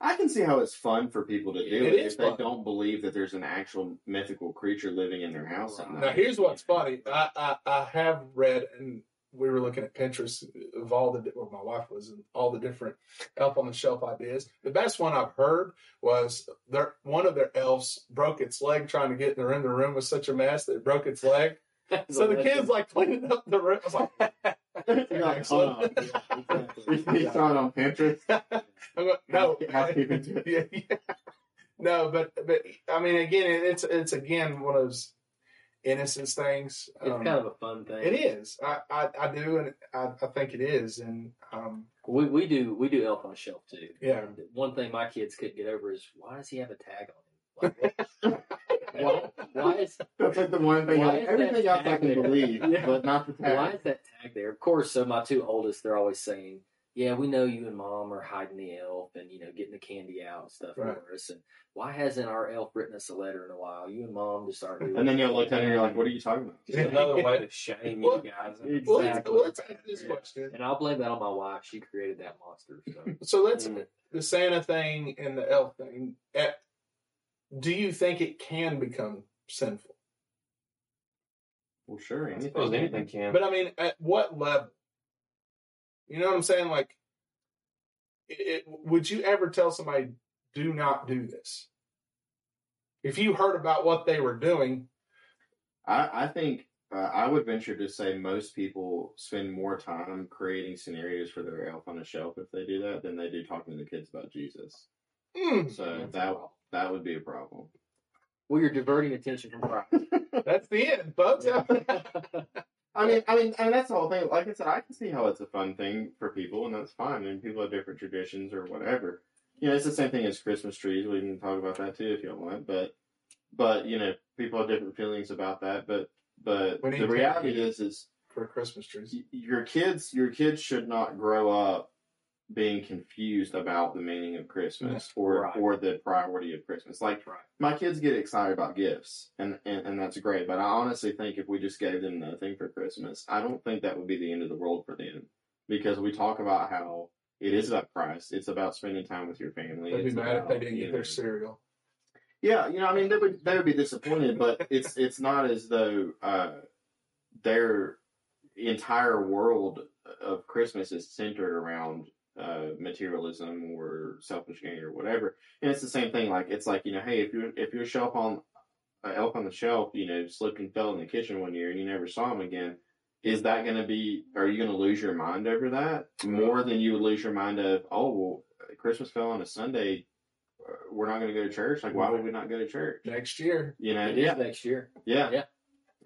I can see how it's fun for people to do It it, is if they don't believe that there's an actual mythical creature living in their house. Right. Now, here's what's funny. I, I, I have read, and we were looking at Pinterest of all the, well, my wife was, all the different elf on the shelf ideas. The best one I've heard was their one of their elves broke its leg trying to get in the room. The room was such a mess that it broke its leg. <laughs> So the kids like cleaning up the room. I was like, You're like, hold on. You saw it on Pinterest. <laughs> I'm going, no, Housekeeping tip. <laughs> yeah, yeah. no, but but I mean, again, it's it's again one of those innocence things. It's Um, kind of a fun thing. It is. I, I, I do, and I, I think it is. And um, We we do we do Elf on the Shelf too. Yeah. And one thing my kids couldn't get over is why does he have a tag on him? <laughs> Like, why, why is <laughs> That's like the one thing. Like, everything else I can there? believe, <laughs> Yeah. but not the tag. why is that tag there? Of course. So my two oldest, they're always saying, "Yeah, we know you and mom are hiding the elf and you know getting the candy out and stuff Right. for us." And why hasn't our elf written us a letter in a while? You and mom just aren't doing. And then you'll look at it and you're like, what are you talking about? Just another way to shame Well, you guys. well, let's, Exactly. let's ask this question. And I'll blame that on my wife. She created that monster. So. So let's Mm. the Santa thing and the elf thing. eh, do you think it can become sinful? Well, sure. Anything. anything can. But I mean, at what level? You know what I'm saying? Like, it, it, would you ever tell somebody, "Do not do this"? If you heard about what they were doing, I, I think uh, I would venture to say most people spend more time creating scenarios for their elf on the shelf if they do that than they do talking to the kids about Jesus. hmm, So That's that that would be a problem. Well, you're diverting attention from Christ. that's the end, folks. <laughs> I mean, I mean, I mean, that's the whole thing. Like I said, I can see how it's a fun thing for people, and that's fine. And people have different traditions or whatever. You know, it's the same thing as Christmas trees. We can talk about that too if you want. But, but you know, people have different feelings about that. But, but the reality is, is for Christmas trees. your kids, your kids should not grow up being confused about the meaning of Christmas or Right. or the priority of Christmas. Like Right. my kids get excited about gifts, and, and and that's great. But I honestly think if we just gave them nothing for Christmas, I don't think that would be the end of the world for them, because we talk about how it is about Christ. It's about spending time with your family. They'd be It's mad if they didn't get their cereal. yeah, you know, I mean, they would they would be disappointed, but <laughs> it's it's not as though uh, their entire world of Christmas is centered around uh, materialism or selfish gain or whatever. And it's the same thing. Like it's like you know, hey, if you if your shelf on uh, elf on the shelf, you know, slipped and fell in the kitchen one year and you never saw him again. Is that going to be? Are you going to lose your mind over that more than you would lose your mind of? Oh, well, Christmas fell on a Sunday uh, we're not going to go to church. Like, why would we not go to church? Next year, You know, It yeah, next year. yeah, Yeah.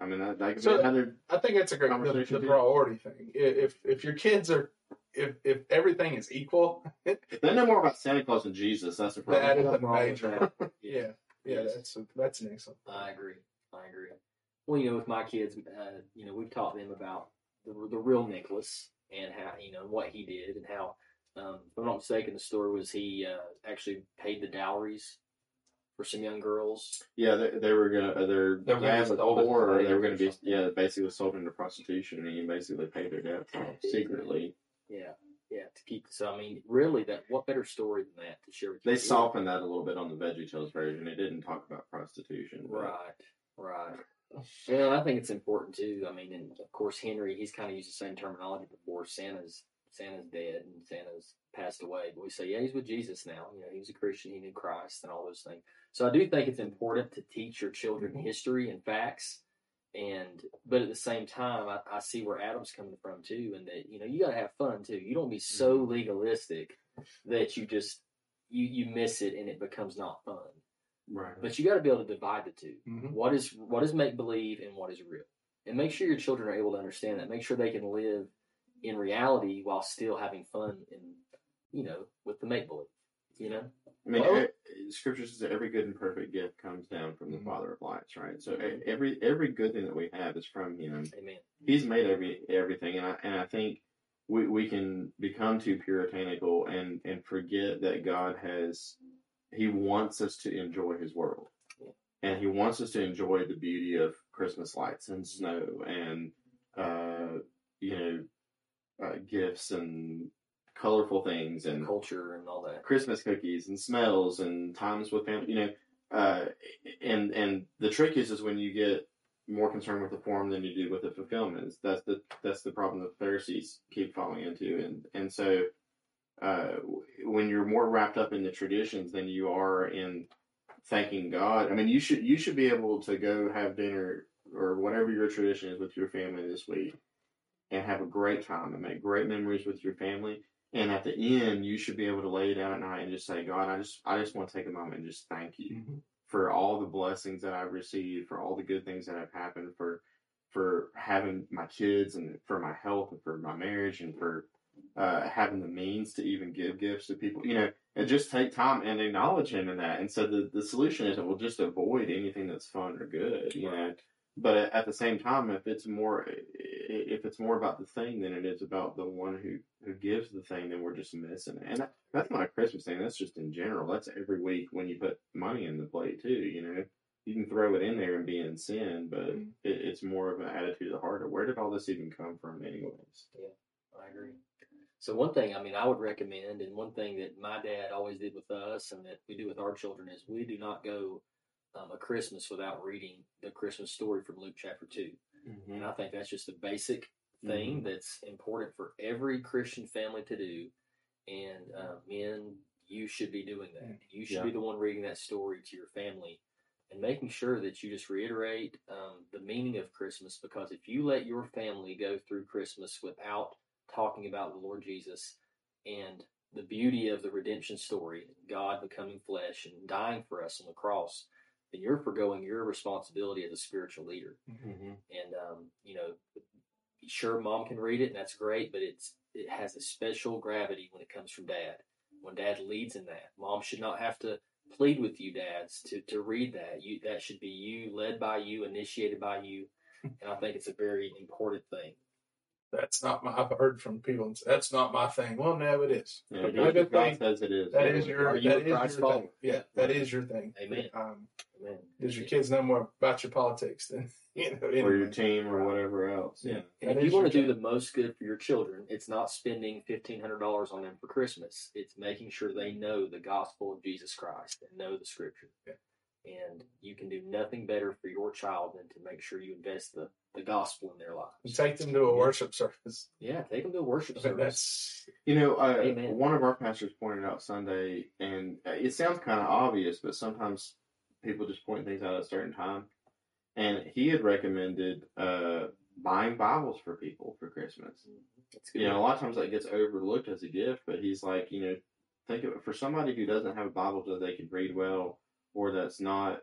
I mean, that, that could So- be another. I think that's a great the, Conversation the priority thing. If if your kids are if if everything is equal, If <laughs> they know more about Santa Claus than Jesus, that's a problem. that is a Nothing wrong with major. that. Yeah, yeah, Yes. that's a, that's an excellent. I agree. I agree. Well, you know, with my kids, uh, you know, we've taught them about the, the real Nicholas and how, you know, what he did and how, um, if I'm not mistaken, the story was he uh, actually paid the dowries for some young girls. Yeah, they, they were gonna. Uh, their They were gonna dad be was sold as poor. or They were gonna be yeah, basically sold into prostitution, and he basically paid their debts off secretly. Yeah. Yeah. To keep, so I mean, really, that what better story than that to share with They softened that a little bit on the Veggie Tales version. It didn't talk about prostitution. but- Right. Right. Well, I think it's important too. I mean, and of course, Henry, he's kind of used the same terminology before. Santa's Santa's dead and Santa's passed away, but we say, yeah, he's with Jesus now. You know, he was a Christian, he knew Christ, and all those things. So I do think it's important to teach your children Mhm. history and facts. And but at the same time, I, I see where Adam's coming from too, and that you know you got to have fun too. You don't be so legalistic that you just you you miss it and it becomes not fun. Right. But you got to be able to divide the 2 Mhm. What is what is make believe and what is real, and make sure your children are able to understand that. Make sure they can live in reality while still having fun and you know with the make believe. You know, I mean, Well- Scripture says that every good and perfect gift comes down from the Mhm. Father of lights, right? So e- every every good thing that we have is from Him. Amen. He's made every everything, and I and I think we we can become too puritanical and and forget that God has He wants us to enjoy His world, and He wants us to enjoy the beauty of Christmas lights and snow and uh, you know uh, gifts and colorful things and Culture and all that. Christmas cookies and smells and times with family. You know, uh, and and the trick is is when you get more concerned with the form than you do with the fulfillment. That's the that's the problem the Pharisees keep falling into, and and so uh, when you're more wrapped up in the traditions than you are in thanking God. I mean, you should you should be able to go have dinner or whatever your tradition is with your family this week, and have a great time and make great memories with your family. And at the end, you should be able to lay down at night and just say, God, I just I just want to take a moment and just thank you Mhm. for all the blessings that I've received, for all the good things that have happened, for for having my kids and for my health and for my marriage and for uh, having the means to even give gifts to people, you know, and just take time and acknowledge him in that. And so the, the solution isn't we'll just avoid anything that's fun or good, you know. But at the same time, if it's more if it's more about the thing than it is about the one who who gives the thing, then we're just missing it. And that's not a Christmas thing. That's just in general. That's every week when you put money in the plate too. You know, you can throw it in there and be in sin, but Mhm. it, it's more of an attitude of the heart. Of where did all this even come from, anyways? Yeah, I agree. So one thing, I mean, I would recommend, and one thing that my dad always did with us, and that we do with our children, is we do not go um, a Christmas without reading the Christmas story from Luke chapter 2 Mm-hmm. And I think that's just a basic thing that's important for every Christian family to do. And uh, men, you should be doing that. You should Yeah. be the one reading that story to your family and making sure that you just reiterate um, the meaning of Christmas. Because if you let your family go through Christmas without talking about the Lord Jesus and the beauty of the redemption story, God becoming flesh and dying for us on the cross, then you're forgoing your responsibility as a spiritual leader Mm-hmm. and um, you know, sure, mom can read it, and that's great, but it's it has a special gravity when it comes from dad. When dad leads in that, mom should not have to plead with you, dads, to to read that. You that should be you, led by you, initiated by you, <laughs> and I think it's a very important thing. That's not my. I've heard from people. and say, That's not my thing. Well, no, it is. Yeah, But God, good God thing- says it is. That is your. Are you that a is your Christ thing. follower? Yeah, that is your thing. Amen. Um, Amen. does your kids know more about your politics than <laughs> you know? or your team or whatever else. Yeah. And if you want your to do the most good for your children, it's not spending fifteen hundred dollars on them for Christmas. It's making sure they know the gospel of Jesus Christ and know the Scripture. Yeah. And you can do nothing better for your child than to make sure you invest the, the gospel in their You lives. take them to a worship service. Yeah, take them to a worship service. that's You know, uh, one of our pastors pointed out Sunday, and uh, it sounds kind of obvious, but sometimes people just point things out at a certain time. And he had recommended uh, buying Bibles for people for Christmas. It's good. You know, a lot of times that gets overlooked as a gift, but he's like, you know, think of it for somebody who doesn't have a Bible that they can read well, or that's not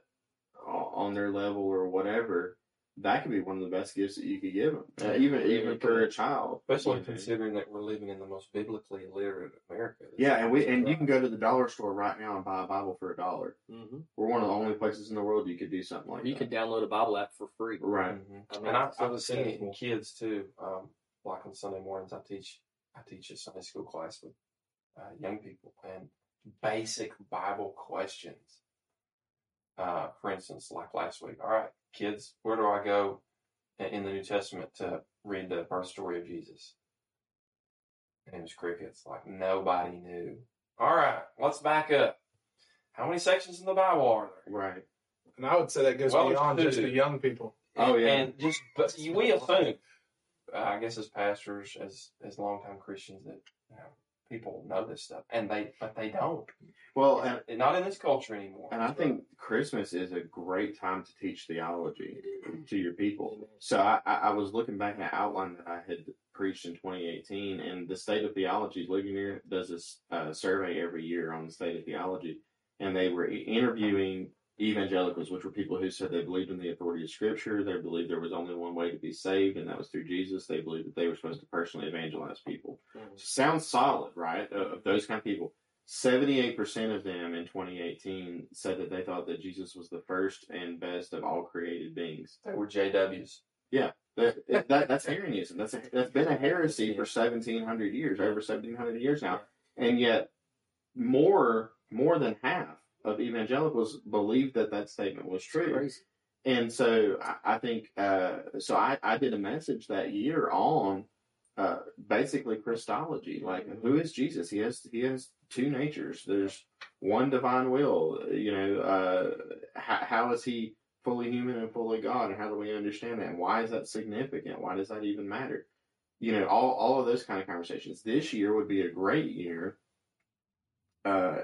on their level or whatever. That could be one of the best gifts that you could give them, Yeah, even really even could. for a child. Especially you know. considering that we're living in the most biblically illiterate America. Yeah, and we and you can go to the dollar store right now and buy a Bible for a dollar. hmm We're one of the only places in the world you could do something like You that. You can download a Bible app for free. Right. Mhm. I mean, And I, it's I've seen it in kids too. Um, like on Sunday mornings, I teach I teach a Sunday school class with uh, young people and basic Bible questions. Uh, for instance, like last week, all right, kids, where do I go in- in the New Testament to read the birth story of Jesus? And it was crickets. Like nobody knew. All right, let's back up. How many sections in the Bible are there? Right. and I would say that goes Well, beyond just the young people. Oh, yeah. and just but we assume, uh, I guess, as pastors, as as longtime Christians, that you know, people know this stuff, and they but they don't. Well, and And not in this culture anymore. And I think Christmas is a great time to teach theology <clears throat> to your people. So I, I I was looking back at outline that I had preached in 2018, and the State of Theology, Ligonier does this uh, survey every year on the state of theology, and they were interviewing evangelicals, which were people who said they believed in the authority of Scripture, they believed there was only one way to be saved, and that was through Jesus. They believed that they were supposed to personally evangelize people. Mm-hmm. Sounds solid, right? Of of those kind of people. 78% of them in 2018 said that they thought that Jesus was the first and best of all created beings. they were JWs. That, that, that's Arianism. That's, a, that's been a heresy for 1700 years, over 1700 years now. And yet, more, more than half of evangelicals believe that that statement was true. Crazy. And so I, I think, uh, so I, I did a message that year on uh, basically Christology. Like, who is Jesus? He has he has two natures. There's one divine will. You know, uh, how, how is he fully human and fully God? And how do we understand that? And why is that significant? Why does that even matter? You know, all all of those kind of conversations. This year would be a great year uh,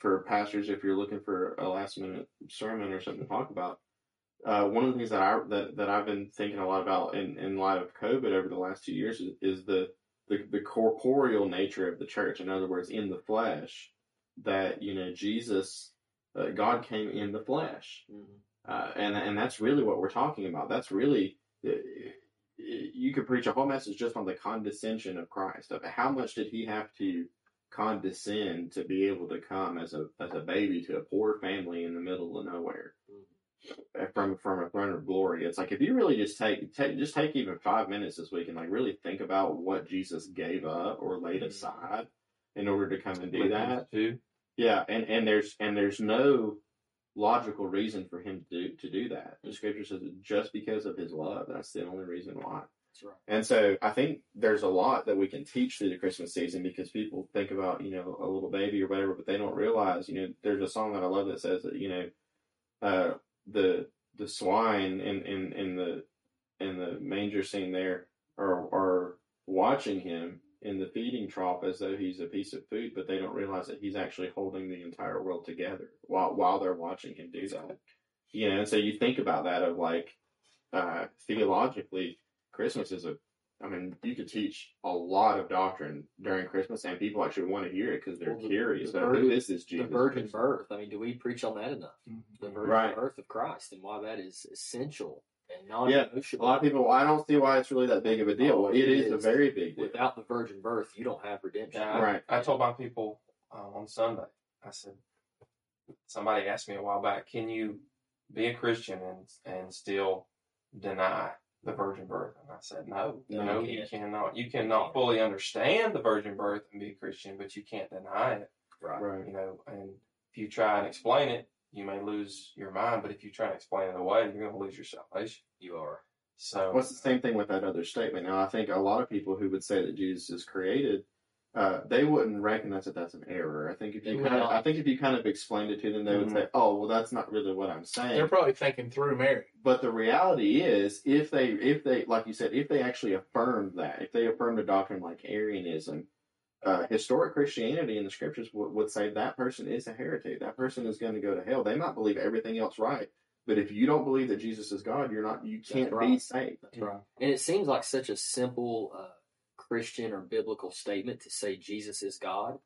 for pastors if you're looking for a last minute sermon or something to talk about. Uh, one of the things that I that, that I've been thinking a lot about in, in light of COVID over the last two years is, is the, the the corporeal nature of the church. In other words, in the flesh, that you know Jesus, uh, God came in the flesh, uh, and and that's really what we're talking about. That's really uh, you could preach a whole message just on the condescension of Christ. Of how much did he have to condescend to be able to come as a as a baby to a poor family in the middle of nowhere mm-hmm. from from a throne of glory. It's like if you really just take take just take even five minutes this week and like really think about what Jesus gave up or laid mm-hmm. aside in order to come and do that. too. Yeah, and and there's and there's no logical reason for him to do to do that. The scripture says just because of his love, that's the only reason why. Right. And so I think there's a lot that we can teach through the Christmas season because people think about, you know, a little baby or whatever, but they don't realize, you know, there's a song that I love that says that, you know, uh, the the swine in, in, in the in the manger scene there are are watching him in the feeding trough as though he's a piece of food, but they don't realize that he's actually holding the entire world together while while they're watching him do that. You know, and so you think about that of like uh, theologically, Christmas is a. I mean, you could teach a lot of doctrine during Christmas, and people actually want to hear it because they're Well, the- curious. the of who virgin- is this Jesus? the virgin birth. I mean, do we preach on that enough? The virgin Right. birth of Christ and why that is essential and non-negotiable. A lot of people. Well, I don't see why it's really that big of a deal. Oh, Well, it it is, a very big deal. Without the virgin birth, you don't have redemption. Yeah, I, Right. I told my people uh, on Sunday. I said, somebody asked me a while back, can you be a Christian and and still deny the virgin birth? And I said, no, No, no, you you cannot. You cannot fully understand the virgin birth and be a Christian, but you can't deny it. Right. Right. You know, and if you try and explain it, you may lose your mind. But if you try and explain it away, you're going to lose your salvation. You are. So What's the same thing with that other statement? Now, I think a lot of people who would say that Jesus is created, uh, they wouldn't recognize that that's an error. I think if They you kind of. I think if you kind of explained it to them, they would Mhm. say, "Oh, well, that's not really what I'm saying." They're probably thinking through Mary. But the reality is, if they, if they, like you said, if they actually affirmed that, if they affirmed a doctrine like Arianism, uh, historic Christianity in the scriptures would, would say that person is a heretic. That person is going to go to hell. They might believe everything else right, but if you don't believe that Jesus is God, you're not. You can't be right. saved. That's right. And it seems like such a simple uh, Christian or biblical statement to say Jesus is God,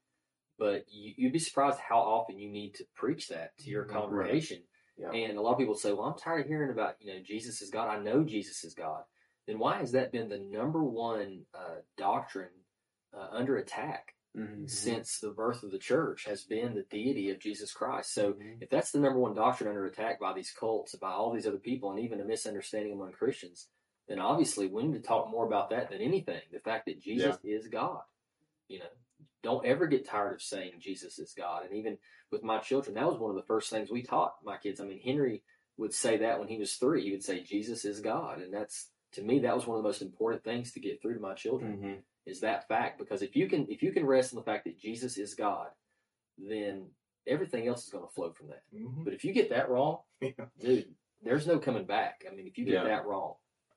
but you, you'd be surprised how often you need to preach that to your Mhm. congregation. Yeah. And a lot of people say, "Well, I'm tired of hearing about you know Jesus is God. I know Jesus is God." Then why has that been the number one uh, doctrine uh, under attack Mm-hmm. since the birth of the church? Has been the deity of Jesus Christ. So Mhm. if that's the number one doctrine under attack by these cults, by all these other people, and even a misunderstanding among Christians, then obviously we need to talk more about that than anything. The fact that Jesus is God. You know, don't ever get tired of saying Jesus is God. And even with my children, that was one of the first things we taught my kids. I mean, Henry would say that when he was three. He would say Jesus is God, and that's to me that was one of the most important things to get through to my children Mhm. is that fact because if you can if you can rest in the fact that Jesus is God, then everything else is going to flow from that. Mhm. But if you get that wrong, <laughs> Yeah. dude, there's no coming back. I mean, if you get Yeah. that wrong,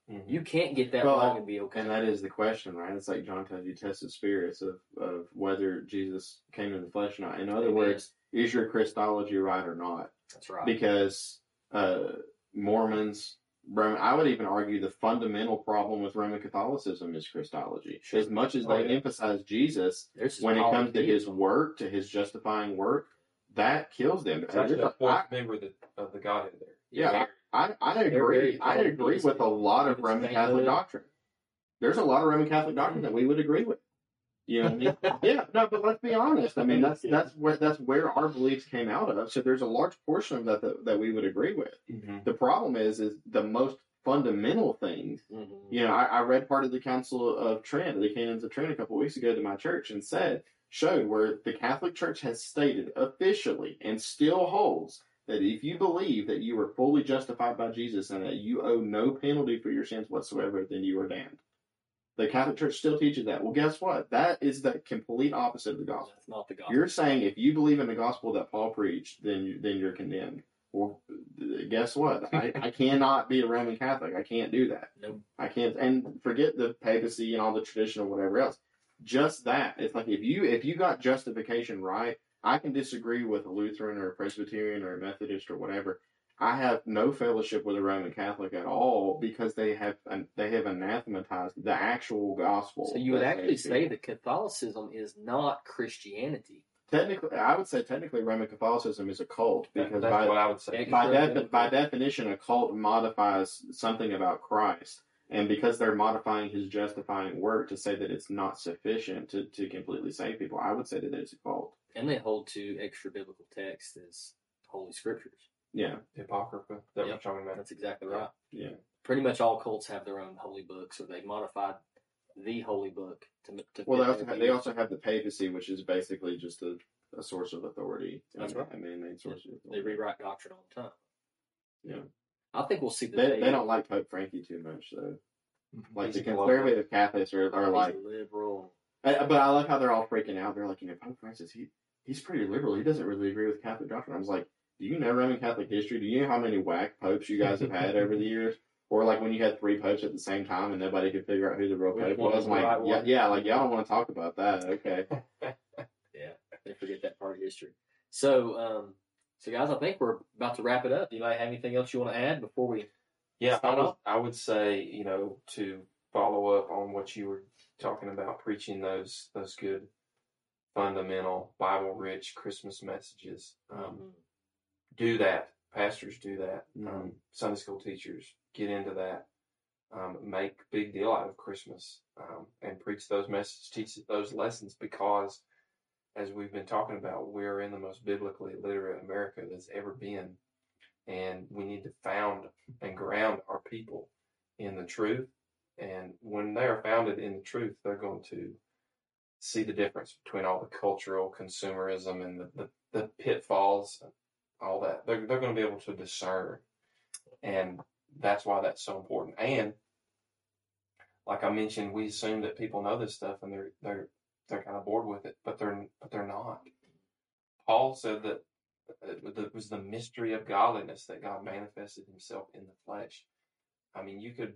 Mhm. you can't get that Well, wrong and be okay. And that is the question, right? It's like John tells you, test the spirits of, of whether Jesus came in the flesh or not. In other Amen. words, is your Christology right or not? That's right. Because uh, Mormons, Roman, I would even argue the fundamental problem with Roman Catholicism is Christology. Sure. As much as Oh, they yeah. emphasize Jesus, when it comes to his deism. work, to his justifying work, that kills them. It's actually a I- fourth member of the, of the Godhead there. yeah, I, I agree. I agree with a lot of Roman Catholic doctrine. There's a lot of Roman Catholic doctrine that we would agree with. You know, I mean? yeah, no, but let's be honest. I mean, that's that's where that's where our beliefs came out of. So there's a large portion of that that, that we would agree with. Mm-hmm. The problem is, is the most fundamental things. Mhm. You know, I, I read part of the Council of Trent, the Canons of Trent, a couple weeks ago to my church, and said showed where the Catholic Church has stated officially and still holds that if you believe that you are fully justified by Jesus and that you owe no penalty for your sins whatsoever, then you are damned. The Catholic Church still teaches that. Well, guess what? That is the complete opposite of the gospel. That's not the gospel. You're saying if you believe in the gospel that Paul preached, then you, then you're condemned. Well, guess what? I, <laughs> I cannot be a Roman Catholic. I can't do that. Nope. I can't. And forget the papacy and all the tradition or whatever else. Just that. It's like if you if you got justification right, I can disagree with a Lutheran or a Presbyterian or a Methodist or whatever. I have no fellowship with a Roman Catholic at all because they have they have anathematized the actual gospel. So you would actually say people. that Catholicism is not Christianity. technically, I would say technically Roman Catholicism is a cult because that's by what I would say. By, defi- by definition, a cult modifies something about Christ. And because they're modifying his justifying work to say that it's not sufficient to, to completely save people, I would say that it's a cult. And they hold to extra biblical texts as holy scriptures. Yeah, The Apocrypha that Yep. talking about. That's exactly right. yeah. Pretty much all cults have their own holy books, or they've modified the holy book to, to Well, they also have, they also have the papacy, which is basically just a, a source of authority. That's a, right. A man-made source of they rewrite doctrine all the time. Yeah. I think we'll see the They, they don't like Pope Frankie too much, though. Mm-hmm. Like He's the a global- conservative Catholics are, are He's like, liberal. I, but I love how they're all freaking out. They're like, you know, Pope Francis, he he's pretty liberal. He doesn't really agree with Catholic doctrine. I was like, do you know Roman Catholic history? Do you know how many whack popes you guys have had over the <laughs> years? Or like when you had three popes at the same time and nobody could figure out who the real Which pope one was. was Like, right yeah, one? yeah, like y'all don't want to talk about that. Okay. <laughs> Yeah, they forget that part of history. So, um, so guys, I think we're about to wrap it up. Do you might have anything else you want to add before we? Yeah, I would. I would say, you know, to follow up on what you were talking about, preaching those those good, fundamental, Bible rich Christmas messages. Um, do that. Pastors do that. Um, Sunday school teachers get into that. Um, make big deal out of Christmas um, and preach those messages, teach those lessons because, as we've been talking about, we're in the most biblically literate America that's ever been, and we need to found and ground our people in the truth. And when they are founded in the truth, they're going to see the difference between all the cultural consumerism and the, the, the pitfalls all that. They're they're going to be able to discern, and that's why that's so important. And like I mentioned, we assume that people know this stuff and they're they're they're kind of bored with it, but they're but they're not. Paul said uh, that it was the mystery of godliness that God manifested Himself in the flesh. I mean, you could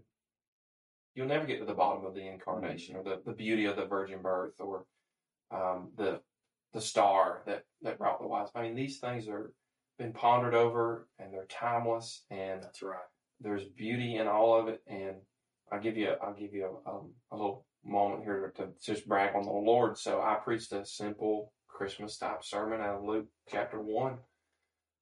you'll never get to the bottom of the incarnation or the, the beauty of the virgin birth or um, the the star that that brought the wise. I mean, these things are been pondered over and they're timeless and That's right. there's beauty in all of it. And I'll give you I'll give you a, um, a little moment here to just brag on the Lord. So I preached a simple Christmas type sermon out of Luke chapter one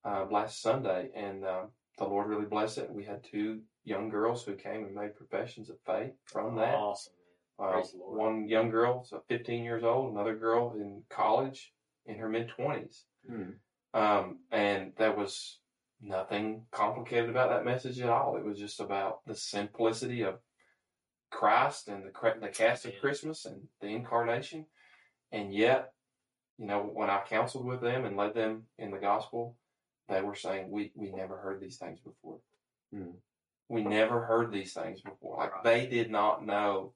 uh, last Sunday, and um, the Lord really blessed it. We had two young girls who came and made professions of faith from that. Awesome. Uh, Praise the Lord. one young girl, so 15 years old, another girl in college in her mid 20s. Hmm. Um, and there was nothing complicated about that message at all. It was just about the simplicity of Christ and the the cast of Yeah. Christmas and the incarnation. And yet, you know, when I counseled with them and led them in the gospel, they were saying, "We we never heard these things before. Hmm. We never heard these things before. Like Right. they did not know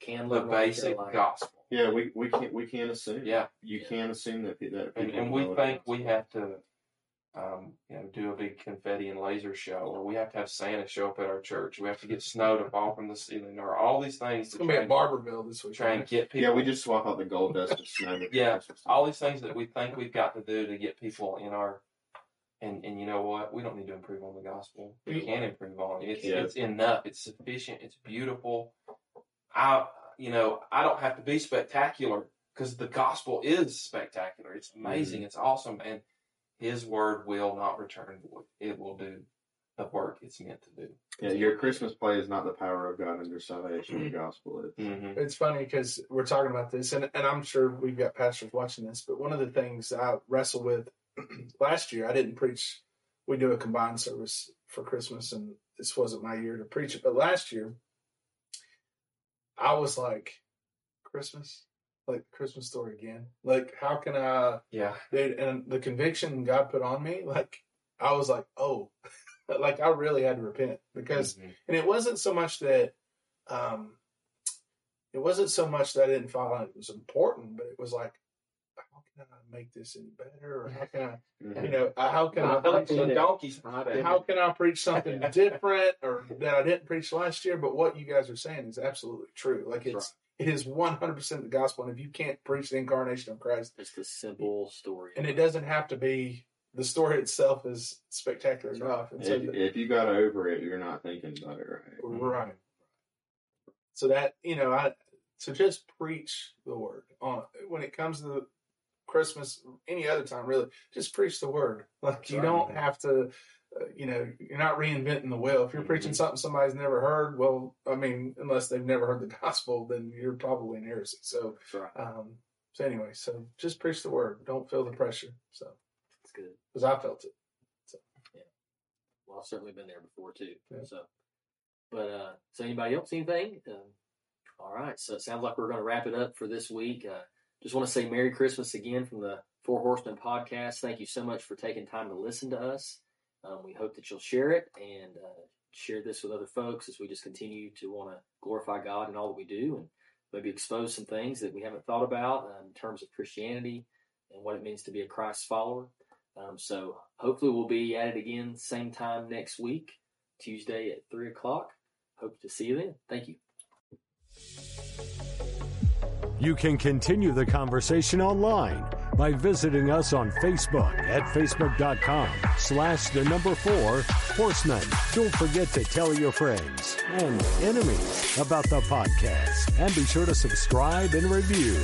Can the basic gospel. Yeah, we, we can't we can't assume. Yeah. You Yeah. can't assume that that And, people and know we what think we have to um, you know, do a big confetti and laser show, or we have to have Santa show up at our church. We have to get snow to fall from the ceiling, or all these things. It's to gonna be try at and- Barberville this week. try and get people. Yeah, we just swap out the gold dust with snow. Yeah, all these things that we think we've got to do to get people in our and and you know what? We don't need to improve on the gospel. We can improve on it. It's, Yeah. it's enough. It's sufficient. It's beautiful. I you know i don't have to be spectacular because the gospel is spectacular. It's amazing. It's awesome. And his word will not return void. It will do the work it's meant to do. Yeah, your Christmas play is not the power of God and your salvation. The gospel is. mm-hmm. It's funny because we're talking about this, and, and I'm sure we've got pastors watching this. But one of the things I wrestle with <clears throat> last year, I didn't preach. We do a combined service for Christmas, and this wasn't my year to preach it. But last year, I was like, Christmas, like Christmas story again. Like, how can I? yeah Dude, and the conviction God put on me, like, I was like, oh, <laughs> like I really had to repent because Mhm. and it wasn't so much that um it wasn't so much that I didn't find it was important, but it was like, can I make this any better? Or how can I, you know, uh, how can I, the preach, donkey's how can I preach something <laughs> different or that I didn't preach last year? But what you guys are saying is absolutely true. Like it's it is one hundred percent the gospel, and if you can't preach the incarnation of Christ, It's the simple story. and it doesn't have to be the story itself is spectacular That's right. enough. And so If, if you got over it, you're not thinking about it right. Right. So that you know, I so just preach the word on when it comes to Christmas, any other time really, just preach the word. <laughs> Like you don't have to, uh, you know, you're not reinventing the wheel. If you're preaching Mhm. something somebody's never heard, well, I mean, unless they've never heard the <laughs> gospel, then you're probably in heresy. So, um, so anyway, so just preach the word. Don't feel the pressure. So, it's good. because I felt it. Yeah. Well, I've certainly been there before too. Yeah. So, but uh, so anybody else anything? Um, all right. So it sounds like we're going to wrap it up for this week. Uh, just want to say Merry Christmas again from the Four Horsemen podcast. Thank you so much for taking time to listen to us. Um, we hope that you'll share it and uh, share this with other folks as we just continue to want to glorify God in all that we do and maybe expose some things that we haven't thought about um, in terms of Christianity and what it means to be a Christ follower. Um, so hopefully we'll be at it again same time next week, Tuesday at three o'clock. Hope to see you then. Thank you. You can continue the conversation online by visiting us on Facebook at facebook.com slash the number four horsemen. Don't forget to tell your friends and enemies about the podcast and be sure to subscribe and review.